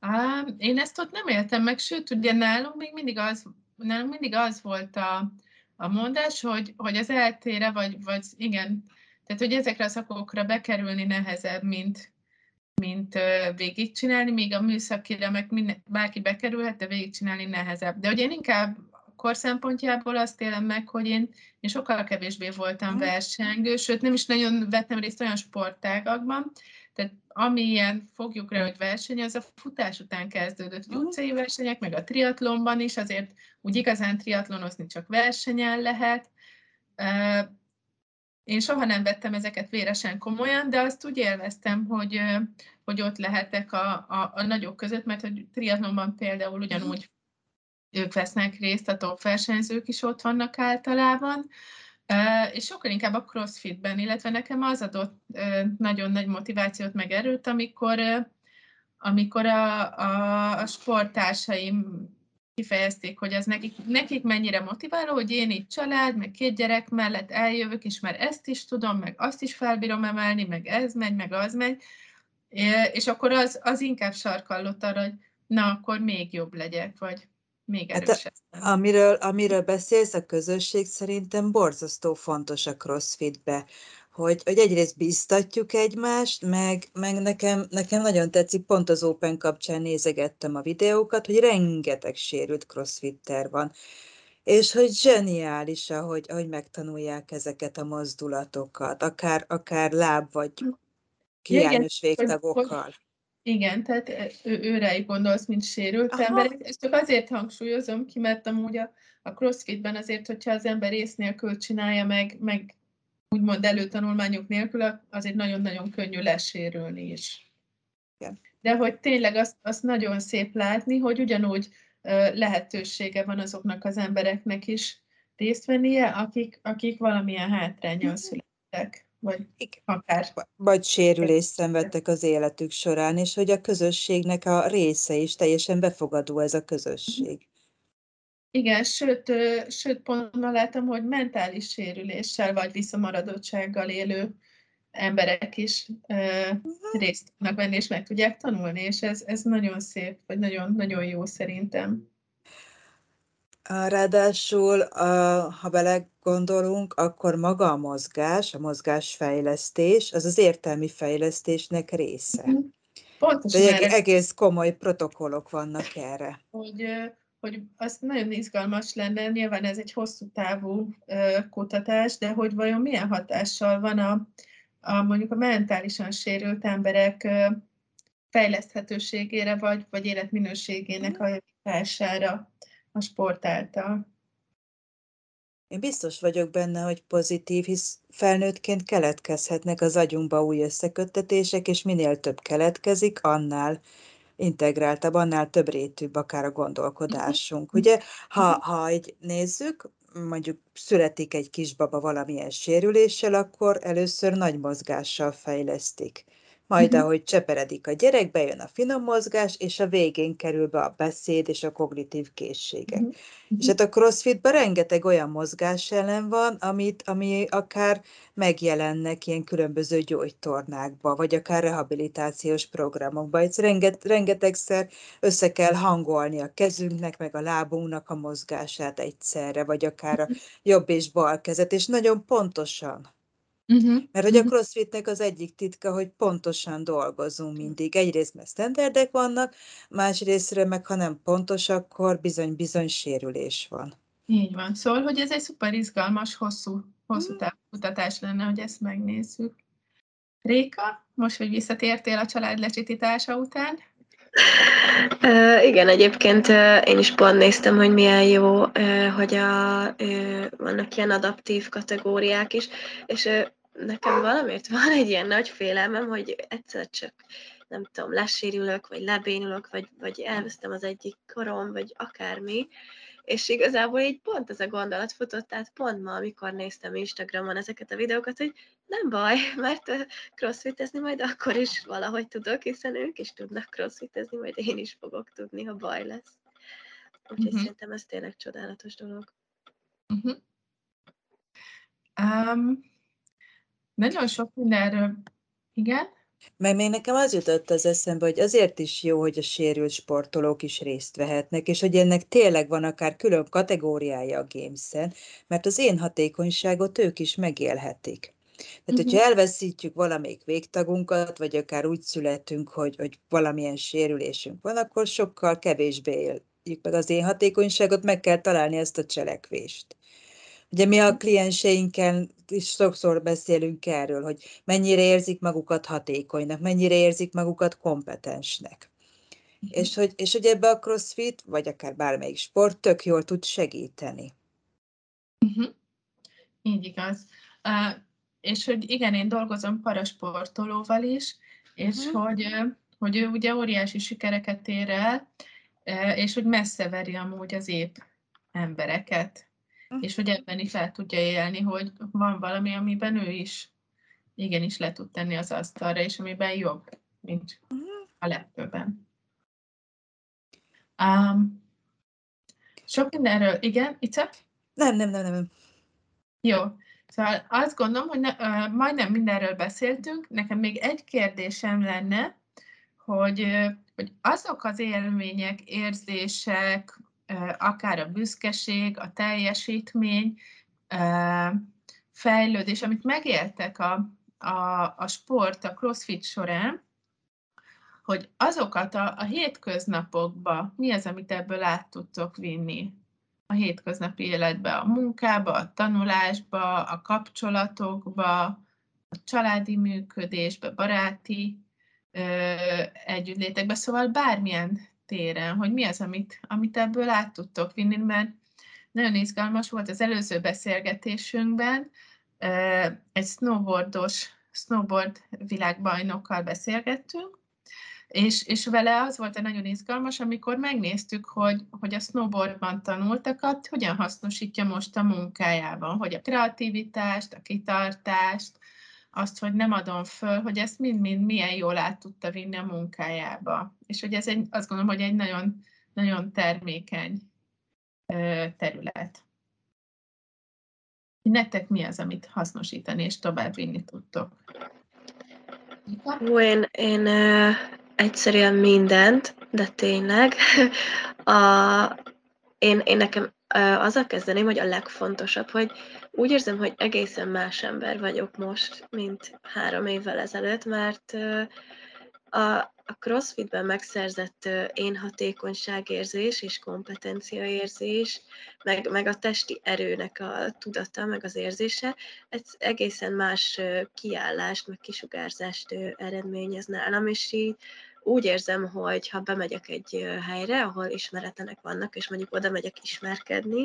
Á, én ezt ott nem éltem meg, sőt, ugye nálunk még mindig az, nálunk mindig az volt a, a mondás, hogy, hogy az eltére, vagy, vagy igen, tehát hogy ezekre a szakokra bekerülni nehezebb, mint, mint végigcsinálni, míg a műszakire meg minden, bárki bekerülhet, de végigcsinálni nehezebb. De hogy én inkább kor szempontjából azt élem meg, hogy én, én sokkal kevésbé voltam mhm. versengő, sőt nem is nagyon vettem részt olyan sportágakban, tehát amilyen fogjuk rá, hogy verseny, az a futás után kezdődött, hogy mhm. utcai versenyek, meg a triatlonban is, azért úgy igazán triatlonozni csak versenyen lehet. Én soha nem vettem ezeket véresen komolyan, de azt úgy élveztem, hogy, hogy ott lehetek a, a, a nagyok között, mert hogy triatlonban például ugyanúgy ők vesznek részt, a top versenyzők is ott vannak általában, és sokkal inkább a crossfitben, illetve nekem az adott nagyon nagy motivációt meg erőt, amikor, amikor a, a, a sporttársaim kifejezték, hogy az nekik, nekik mennyire motiváló, hogy én itt család, meg két gyerek mellett eljövök, és már ezt is tudom, meg azt is felbírom emelni, meg ez megy, meg az megy, és akkor az, az inkább sarkallott arra, hogy na, akkor még jobb legyek, vagy még erősebb. Hát, amiről, amiről beszélsz, a közösség szerintem borzasztó fontos a crossfitbe, hogy, hogy egyrészt biztatjuk egymást, meg, meg nekem, nekem nagyon tetszik, pont az Open kapcsán nézegettem a videókat, hogy rengeteg sérült crossfitter van, és hogy zseniális, ahogy, ahogy megtanulják ezeket a mozdulatokat, akár, akár láb vagy hiányos végtagokkal. Igen, tehát ő, őre gondolsz, mint sérült Aha. emberek. Ezt csak azért hangsúlyozom ki, mert amúgy a, a crossfitben azért, hogyha az ember ész nélkül csinálja meg, meg úgymond előtanulmányok nélkül, azért nagyon-nagyon könnyű lesérülni is. Igen. De hogy tényleg azt, azt nagyon szép látni, hogy ugyanúgy lehetősége van azoknak az embereknek is részt vennie, akik, akik valamilyen hátrányon mhm. születtek vagy akár. Vagy sérülést szenvedtek az életük során, és hogy a közösségnek a része is teljesen befogadó ez a közösség. Igen, sőt, sőt pont ma látom, hogy mentális sérüléssel vagy visszamaradottsággal élő emberek is uh, részt tudnak venni, és meg tudják tanulni, és ez, ez nagyon szép, vagy nagyon, nagyon jó szerintem. Ráadásul, ha belegondolunk, akkor maga a mozgás, a mozgásfejlesztés, az az értelmi fejlesztésnek része. Mhm. Pontosan De erre. egész komoly protokollok vannak erre. Hogy, hogy az nagyon izgalmas lenne, nyilván ez egy hosszú távú kutatás, de hogy vajon milyen hatással van a, a mondjuk a mentálisan sérült emberek fejleszthetőségére, vagy, vagy életminőségének a javítására a sport által. Én biztos vagyok benne, hogy pozitív, hisz felnőttként keletkezhetnek az agyunkba új összeköttetések, és minél több keletkezik, annál integráltabb, annál több rétűbb akár a gondolkodásunk. Mhm. Ugye, ha, mhm. ha egy nézzük, mondjuk születik egy kisbaba valamilyen sérüléssel, akkor először nagy mozgással fejlesztik majd uh-huh. ahogy cseperedik a gyerek, bejön a finom mozgás, és a végén kerül be a beszéd és a kognitív készségek. Uh-huh. És hát a crossfitben rengeteg olyan mozgás ellen van, amit, ami akár megjelennek ilyen különböző gyógytornákba, vagy akár rehabilitációs programokba. Ez renget, rengetegszer össze kell hangolni a kezünknek, meg a lábunknak a mozgását egyszerre, vagy akár a jobb és bal kezet, és nagyon pontosan Uh-huh. Mert hogy a crossfitnek az egyik titka, hogy pontosan dolgozunk mindig. Egyrészt mert standardek vannak, másrésztről meg ha nem pontos, akkor bizony-bizony sérülés van. Így van. Szóval, hogy ez egy szuper izgalmas, hosszú, hosszú távú kutatás lenne, hogy ezt megnézzük. Réka, most, hogy visszatértél a család lecsitítása után? Igen, egyébként én is pont néztem, hogy milyen jó, hogy a, vannak ilyen adaptív kategóriák is, és nekem valamiért van egy ilyen nagy félelmem, hogy egyszer csak nem tudom, lesérülök, vagy lebénulok, vagy, vagy elvesztem az egyik korom, vagy akármi, és igazából így pont ez a gondolat futott át pont ma, amikor néztem Instagramon ezeket a videókat, hogy nem baj, mert crossfitezni majd akkor is valahogy tudok, hiszen ők is tudnak crossfitezni, majd én is fogok tudni, ha baj lesz. Úgyhogy uh-huh. szerintem ez tényleg csodálatos dolog. Uh-huh. Um, nagyon sok mindenről, igen. Meg még nekem az jutott az eszembe, hogy azért is jó, hogy a sérült sportolók is részt vehetnek, és hogy ennek tényleg van akár külön kategóriája a Games-en, mert az én hatékonyságot ők is megélhetik. Tehát, uh-huh. hogyha elveszítjük valamelyik végtagunkat, vagy akár úgy születünk, hogy, hogy valamilyen sérülésünk van, akkor sokkal kevésbé éljük meg az én hatékonyságot, meg kell találni ezt a cselekvést. Ugye mi a klienseinkkel is sokszor beszélünk erről, hogy mennyire érzik magukat hatékonynak, mennyire érzik magukat kompetensnek. Uh-huh. És hogy, és hogy ebbe a crossfit, vagy akár bármelyik sport tök jól tud segíteni. Uh-huh. Így igaz. Uh, és hogy igen, én dolgozom parasportolóval is, és uh-huh. hogy, hogy ő ugye óriási sikereket ér el, és hogy messze veri amúgy az épp embereket. Uh-huh. És hogy ebben is el tudja élni, hogy van valami, amiben ő is igenis le tud tenni az asztalra, és amiben jobb, mint uh-huh. a legtöbben. Um, sok mindenről, igen, Ica? Nem, nem, nem, nem. Jó. Szóval azt gondolom, hogy ne, uh, majdnem mindenről beszéltünk. Nekem még egy kérdésem lenne, hogy, uh, hogy azok az élmények, érzések, akár a büszkeség, a teljesítmény, fejlődés, amit megéltek a, a, a sport, a crossfit során, hogy azokat a, a hétköznapokba mi az, amit ebből át tudtok vinni? a hétköznapi életbe, a munkába, a tanulásba, a kapcsolatokba, a családi működésbe, baráti együttlétekbe, szóval bármilyen téren, hogy mi az, amit, amit ebből át tudtok vinni, mert nagyon izgalmas volt az előző beszélgetésünkben, egy snowboardos, snowboard világbajnokkal beszélgettünk, és, és vele az volt a nagyon izgalmas, amikor megnéztük, hogy, hogy a snowboardban tanultakat hogyan hasznosítja most a munkájában, hogy a kreativitást, a kitartást, azt, hogy nem adom föl, hogy ezt mind-mind milyen jól át tudta vinni a munkájába. És hogy ez egy, azt gondolom, hogy egy nagyon, nagyon termékeny terület. Nektek mi az, amit hasznosítani és továbbvinni tudtok? Hú, én, én egyszerűen mindent, de tényleg. A, én, én nekem azzal kezdeném, hogy a legfontosabb, hogy úgy érzem, hogy egészen más ember vagyok most, mint három évvel ezelőtt, mert a, a crossfitben megszerzett én hatékonyságérzés és kompetenciaérzés, meg, meg a testi erőnek a tudata, meg az érzése, ez egészen más kiállást, meg kisugárzást eredményez nálam, és így úgy érzem, hogy ha bemegyek egy helyre, ahol ismeretlenek vannak, és mondjuk oda megyek ismerkedni,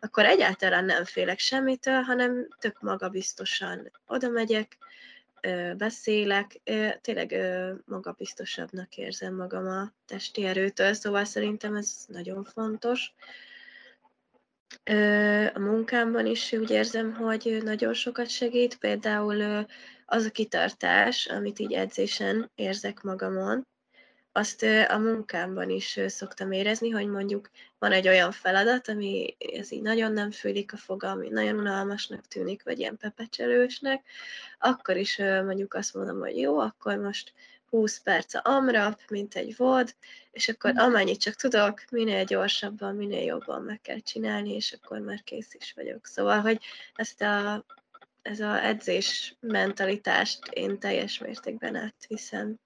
akkor egyáltalán nem félek semmitől, hanem tök magabiztosan oda megyek, beszélek, tényleg magabiztosabbnak érzem magam a testi erőtől, szóval szerintem ez nagyon fontos. A munkámban is úgy érzem, hogy nagyon sokat segít, például az a kitartás, amit így edzésen érzek magamon, azt a munkámban is szoktam érezni, hogy mondjuk van egy olyan feladat, ami ez így nagyon nem fűlik a foga, ami nagyon unalmasnak tűnik, vagy ilyen pepecselősnek, akkor is mondjuk azt mondom, hogy jó, akkor most 20 perc a amrap, mint egy vod, és akkor mm. amennyit csak tudok, minél gyorsabban, minél jobban meg kell csinálni, és akkor már kész is vagyok. Szóval, hogy ezt a, ez a edzés mentalitást én teljes mértékben átviszem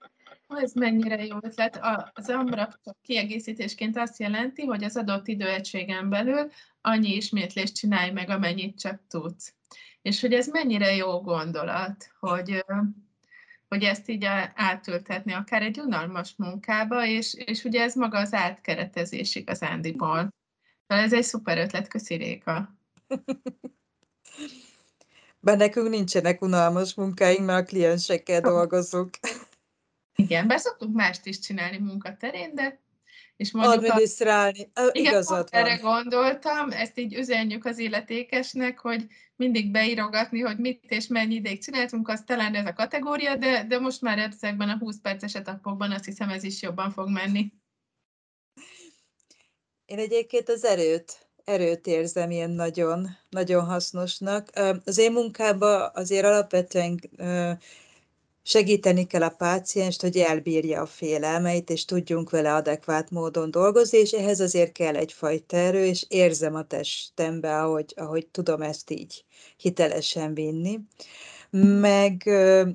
ez mennyire jó ötlet. Az AMRAP kiegészítésként azt jelenti, hogy az adott időegységen belül annyi ismétlést csinálj meg, amennyit csak tudsz. És hogy ez mennyire jó gondolat, hogy, hogy ezt így átültetni akár egy unalmas munkába, és, és ugye ez maga az átkeretezés igazándiból. Tehát ez egy szuper ötlet, köszi Réka. Bár nekünk nincsenek unalmas munkáink, mert a kliensekkel dolgozunk. Igen, be szoktunk mást is csinálni munkaterén, de és mondjuk Adminisztrálni, a, igen, igazad van. erre gondoltam, ezt így üzenjük az illetékesnek, hogy mindig beírogatni, hogy mit és mennyi ideig csináltunk, az talán ez a kategória, de, de most már ezekben a 20 perces etapokban azt hiszem ez is jobban fog menni. Én egyébként az erőt erőt érzem ilyen nagyon, nagyon hasznosnak. Az én munkában azért alapvetően segíteni kell a pácienst, hogy elbírja a félelmeit, és tudjunk vele adekvát módon dolgozni, és ehhez azért kell egyfajta erő, és érzem a testembe, ahogy, ahogy tudom ezt így hitelesen vinni. Meg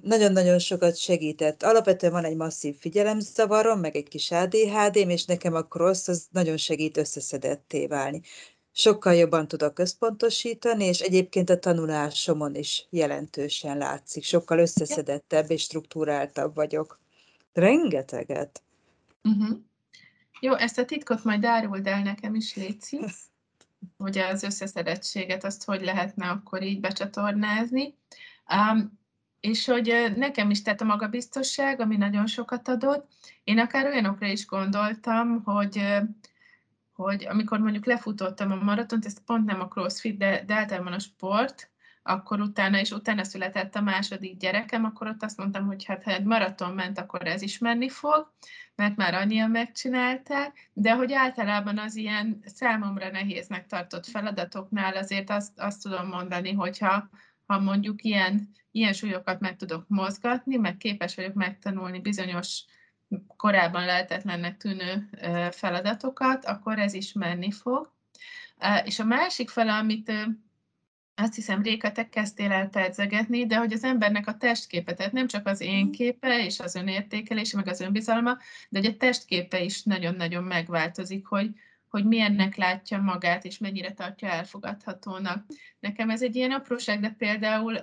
nagyon-nagyon sokat segített. Alapvetően van egy masszív figyelemzavarom, meg egy kis ADHD-m, és nekem a cross az nagyon segít összeszedetté válni sokkal jobban tudok központosítani, és egyébként a tanulásomon is jelentősen látszik. Sokkal összeszedettebb és struktúráltabb vagyok. Rengeteget. Uh-huh. Jó, ezt a titkot majd áruld el nekem is, Léci. Ugye az összeszedettséget, azt hogy lehetne akkor így becsatornázni. Um, és hogy nekem is tett a magabiztosság, ami nagyon sokat adott. Én akár olyanokra is gondoltam, hogy hogy amikor mondjuk lefutottam a maratont, ez pont nem a crossfit, de, de általában a sport, akkor utána, és utána született a második gyerekem, akkor ott azt mondtam, hogy hát ha egy maraton ment, akkor ez is menni fog, mert már annyian megcsinálták, de hogy általában az ilyen számomra nehéznek tartott feladatoknál azért azt, azt tudom mondani, hogyha ha mondjuk ilyen, ilyen súlyokat meg tudok mozgatni, meg képes vagyok megtanulni bizonyos korábban lehetetlennek tűnő feladatokat, akkor ez is menni fog. És a másik fele, amit azt hiszem, Réka, te kezdtél el pedzegetni, de hogy az embernek a testképe, tehát nem csak az én mhm. képe és az önértékelése, meg az önbizalma, de hogy a testképe is nagyon-nagyon megváltozik, hogy, hogy milyennek látja magát, és mennyire tartja elfogadhatónak. Nekem ez egy ilyen apróság, de például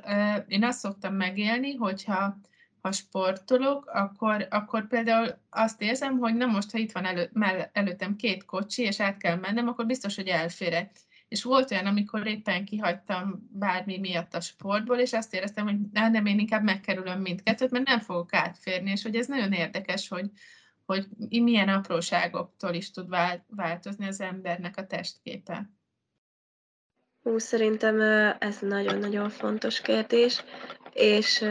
én azt szoktam megélni, hogyha ha sportolok, akkor, akkor például azt érzem, hogy na most, ha itt van elő, mell, előttem két kocsi, és át kell mennem, akkor biztos, hogy elférek. És volt olyan, amikor éppen kihagytam bármi miatt a sportból, és azt éreztem, hogy nem, én inkább megkerülöm mindkettőt, mert nem fogok átférni, és hogy ez nagyon érdekes, hogy, hogy milyen apróságoktól is tud változni az embernek a testképe. Hú, szerintem ez nagyon-nagyon fontos kérdés, és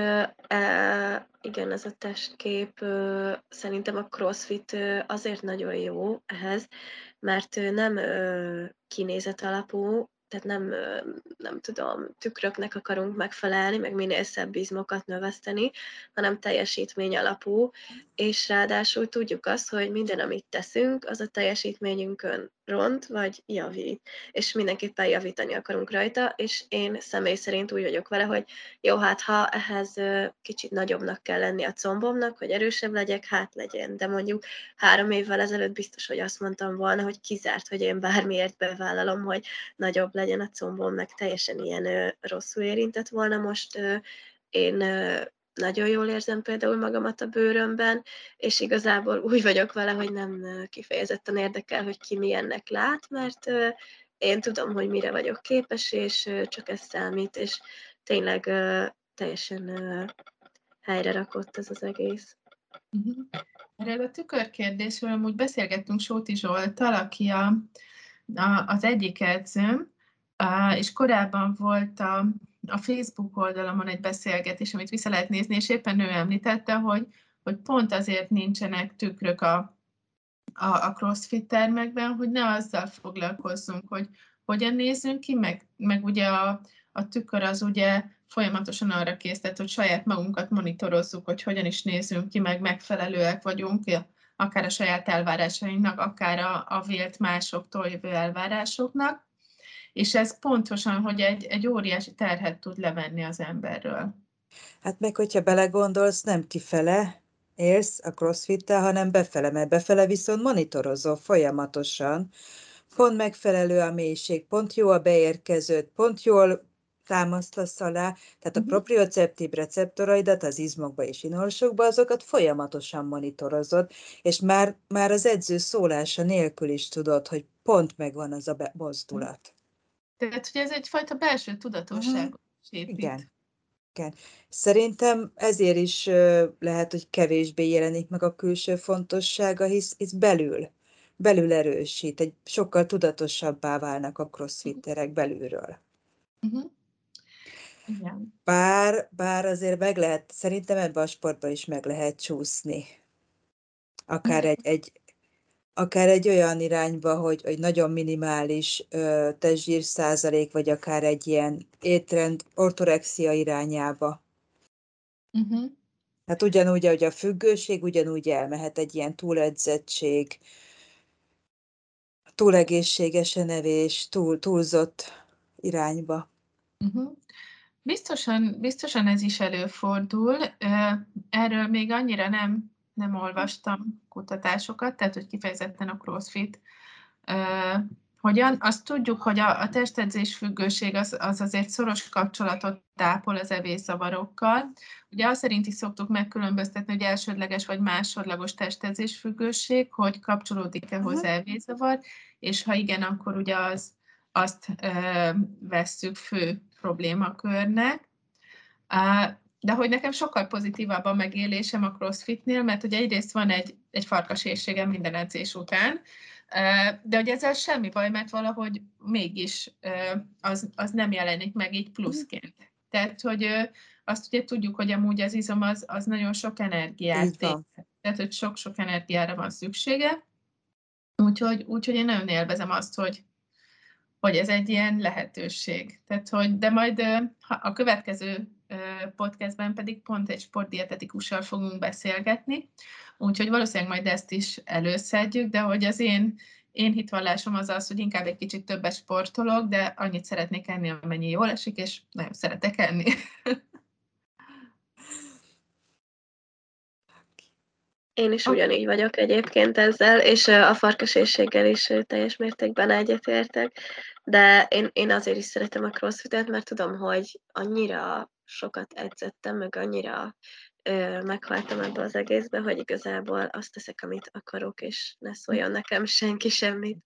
e, igen, ez a testkép szerintem a crossfit azért nagyon jó ehhez, mert nem kinézet alapú, tehát nem, nem tudom, tükröknek akarunk megfelelni, meg minél szebb izmokat növeszteni, hanem teljesítmény alapú, és ráadásul tudjuk azt, hogy minden, amit teszünk, az a teljesítményünkön ront, vagy javít. És mindenképpen javítani akarunk rajta, és én személy szerint úgy vagyok vele, hogy jó, hát ha ehhez kicsit nagyobbnak kell lenni a combomnak, hogy erősebb legyek, hát legyen. De mondjuk három évvel ezelőtt biztos, hogy azt mondtam volna, hogy kizárt, hogy én bármiért bevállalom, hogy nagyobb legyen a combom, meg teljesen ilyen rosszul érintett volna. Most én nagyon jól érzem például magamat a bőrömben, és igazából úgy vagyok vele, hogy nem kifejezetten érdekel, hogy ki milyennek lát, mert én tudom, hogy mire vagyok képes, és csak ez számít, és tényleg teljesen helyre rakott ez az egész. Uh-huh. Erről a tükörkérdésről amúgy beszélgettünk Sóti Zsoltal, aki a, a, az egyik edzőm, és korábban volt a, a Facebook oldalamon egy beszélgetés, amit vissza lehet nézni, és éppen ő említette, hogy, hogy pont azért nincsenek tükrök a, a, a CrossFit termekben, hogy ne azzal foglalkozzunk, hogy hogyan nézzünk ki, meg, meg ugye a, a tükör az ugye folyamatosan arra készített, hogy saját magunkat monitorozzuk, hogy hogyan is nézünk ki, meg megfelelőek vagyunk, akár a saját elvárásainknak, akár a, a vélt másoktól jövő elvárásoknak és ez pontosan, hogy egy, egy óriási terhet tud levenni az emberről. Hát meg, hogyha belegondolsz, nem kifele élsz a crossfit hanem befele, mert befele viszont monitorozol folyamatosan, pont megfelelő a mélység, pont jó a beérkezőt, pont jól támasztasz alá, tehát a mhm. proprioceptív receptoraidat az izmokba és inolsokba, azokat folyamatosan monitorozod, és már, már az edző szólása nélkül is tudod, hogy pont megvan az a mozdulat. Tehát, hogy ez egyfajta belső tudatosságot uh-huh. épít. Igen. Igen. Szerintem ezért is lehet, hogy kevésbé jelenik meg a külső fontossága, hisz, hisz belül, belül erősít, egy sokkal tudatosabbá válnak a crossfitterek belülről. Uh-huh. Igen. Bár, bár azért meg lehet, szerintem ebben a sportban is meg lehet csúszni. Akár egy, egy akár egy olyan irányba, hogy, hogy nagyon minimális ö, testzsír százalék, vagy akár egy ilyen étrend ortorexia irányába. Uh-huh. Hát ugyanúgy, hogy a függőség, ugyanúgy elmehet egy ilyen túledzettség, túlegészségesen evés, túl, túlzott irányba. Uh-huh. Biztosan, biztosan ez is előfordul. Erről még annyira nem, nem olvastam kutatásokat, tehát hogy kifejezetten a CrossFit hogyan. Azt tudjuk, hogy a, a testedzés függőség az, az azért szoros kapcsolatot tápol az evészavarokkal. Ugye azt szerint is szoktuk megkülönböztetni, hogy elsődleges vagy másodlagos testedzés függőség, hogy kapcsolódik-e hozzá evészavar, és ha igen, akkor ugye az, azt ö, vesszük fő problémakörnek. De hogy nekem sokkal pozitívabb a megélésem a crossfitnél, mert hogy egyrészt van egy, egy farkasérségem minden edzés után, de hogy ezzel semmi baj, mert valahogy mégis az, az nem jelenik meg így pluszként. Tehát, hogy azt ugye tudjuk, hogy amúgy az izom az, az nagyon sok energiát Tehát, hogy sok-sok energiára van szüksége. Úgyhogy, úgyhogy én nagyon élvezem azt, hogy, hogy ez egy ilyen lehetőség. Tehát, hogy, de majd a következő podcastben pedig pont egy sportdietetikussal fogunk beszélgetni, úgyhogy valószínűleg majd ezt is előszedjük, de hogy az én, én hitvallásom az az, hogy inkább egy kicsit többet sportolok, de annyit szeretnék enni, amennyi jól esik, és nagyon szeretek enni. Én is ugyanígy vagyok egyébként ezzel, és a farkasészséggel is teljes mértékben egyetértek, de én, én azért is szeretem a crossfitet, mert tudom, hogy annyira sokat edzettem, meg annyira ö, meghaltam ebbe az egészbe, hogy igazából azt teszek, amit akarok, és ne szóljon nekem senki semmit.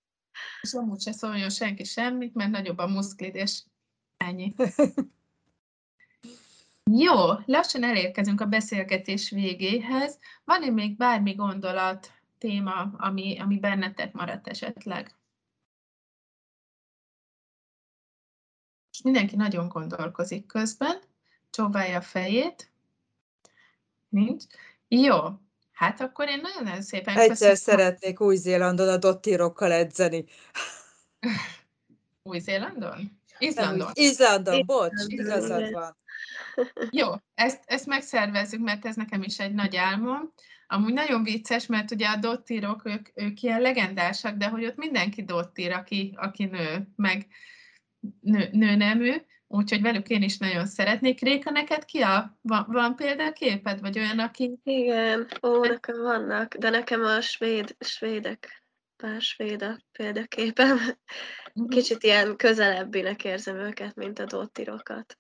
És amúgy se szóljon senki semmit, mert nagyobb a muszklid, és ennyi. Jó, lassan elérkezünk a beszélgetés végéhez. Van-e még bármi gondolat, téma, ami, ami bennetek maradt esetleg? És mindenki nagyon gondolkozik közben, csóválja a fejét. Nincs. Jó, hát akkor én nagyon-nagyon szépen Egyszer köszönöm. szeretnék Új-Zélandon a dottirokkal edzeni. Új-Zélandon? Izlandon. Izlandon, bocs, igazad van. Jó, ezt, ezt megszervezzük, mert ez nekem is egy nagy álmom. Amúgy nagyon vicces, mert ugye a dottirok, ők, ők ilyen legendásak, de hogy ott mindenki dottir, aki, aki nő, meg nő, nőnemű, úgyhogy velük én is nagyon szeretnék. Réka, neked ki a, van, van példaképed, vagy olyan, aki... Igen, ó, nekem vannak, de nekem a svéd, svédek, pár svéd a példaképem. Mhm. Kicsit ilyen közelebbinek érzem őket, mint a dottirokat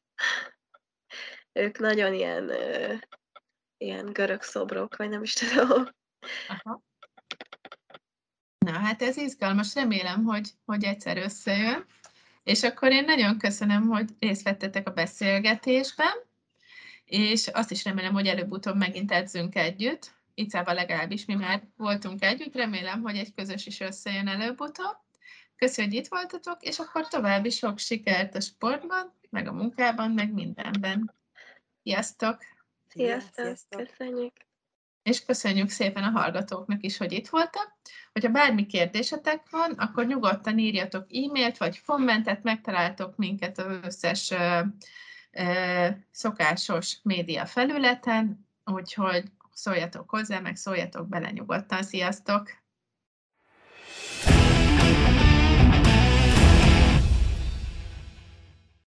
ők nagyon ilyen, ilyen görög szobrok, vagy nem is tudom. Aha. Na, hát ez izgalmas, remélem, hogy, hogy egyszer összejön. És akkor én nagyon köszönöm, hogy részt vettetek a beszélgetésben, és azt is remélem, hogy előbb-utóbb megint edzünk együtt. Icával legalábbis mi már voltunk együtt, remélem, hogy egy közös is összejön előbb-utóbb. Köszönjük, hogy itt voltatok, és akkor további sok sikert a sportban, meg a munkában, meg mindenben. Sziasztok! Sziasztok! Sziasztok. Köszönjük! És köszönjük szépen a hallgatóknak is, hogy itt voltak. Hogyha bármi kérdésetek van, akkor nyugodtan írjatok e-mailt vagy kommentet, megtaláltok minket az összes ö, ö, szokásos média felületen, úgyhogy szóljatok hozzá, meg szóljatok bele nyugodtan. Sziasztok!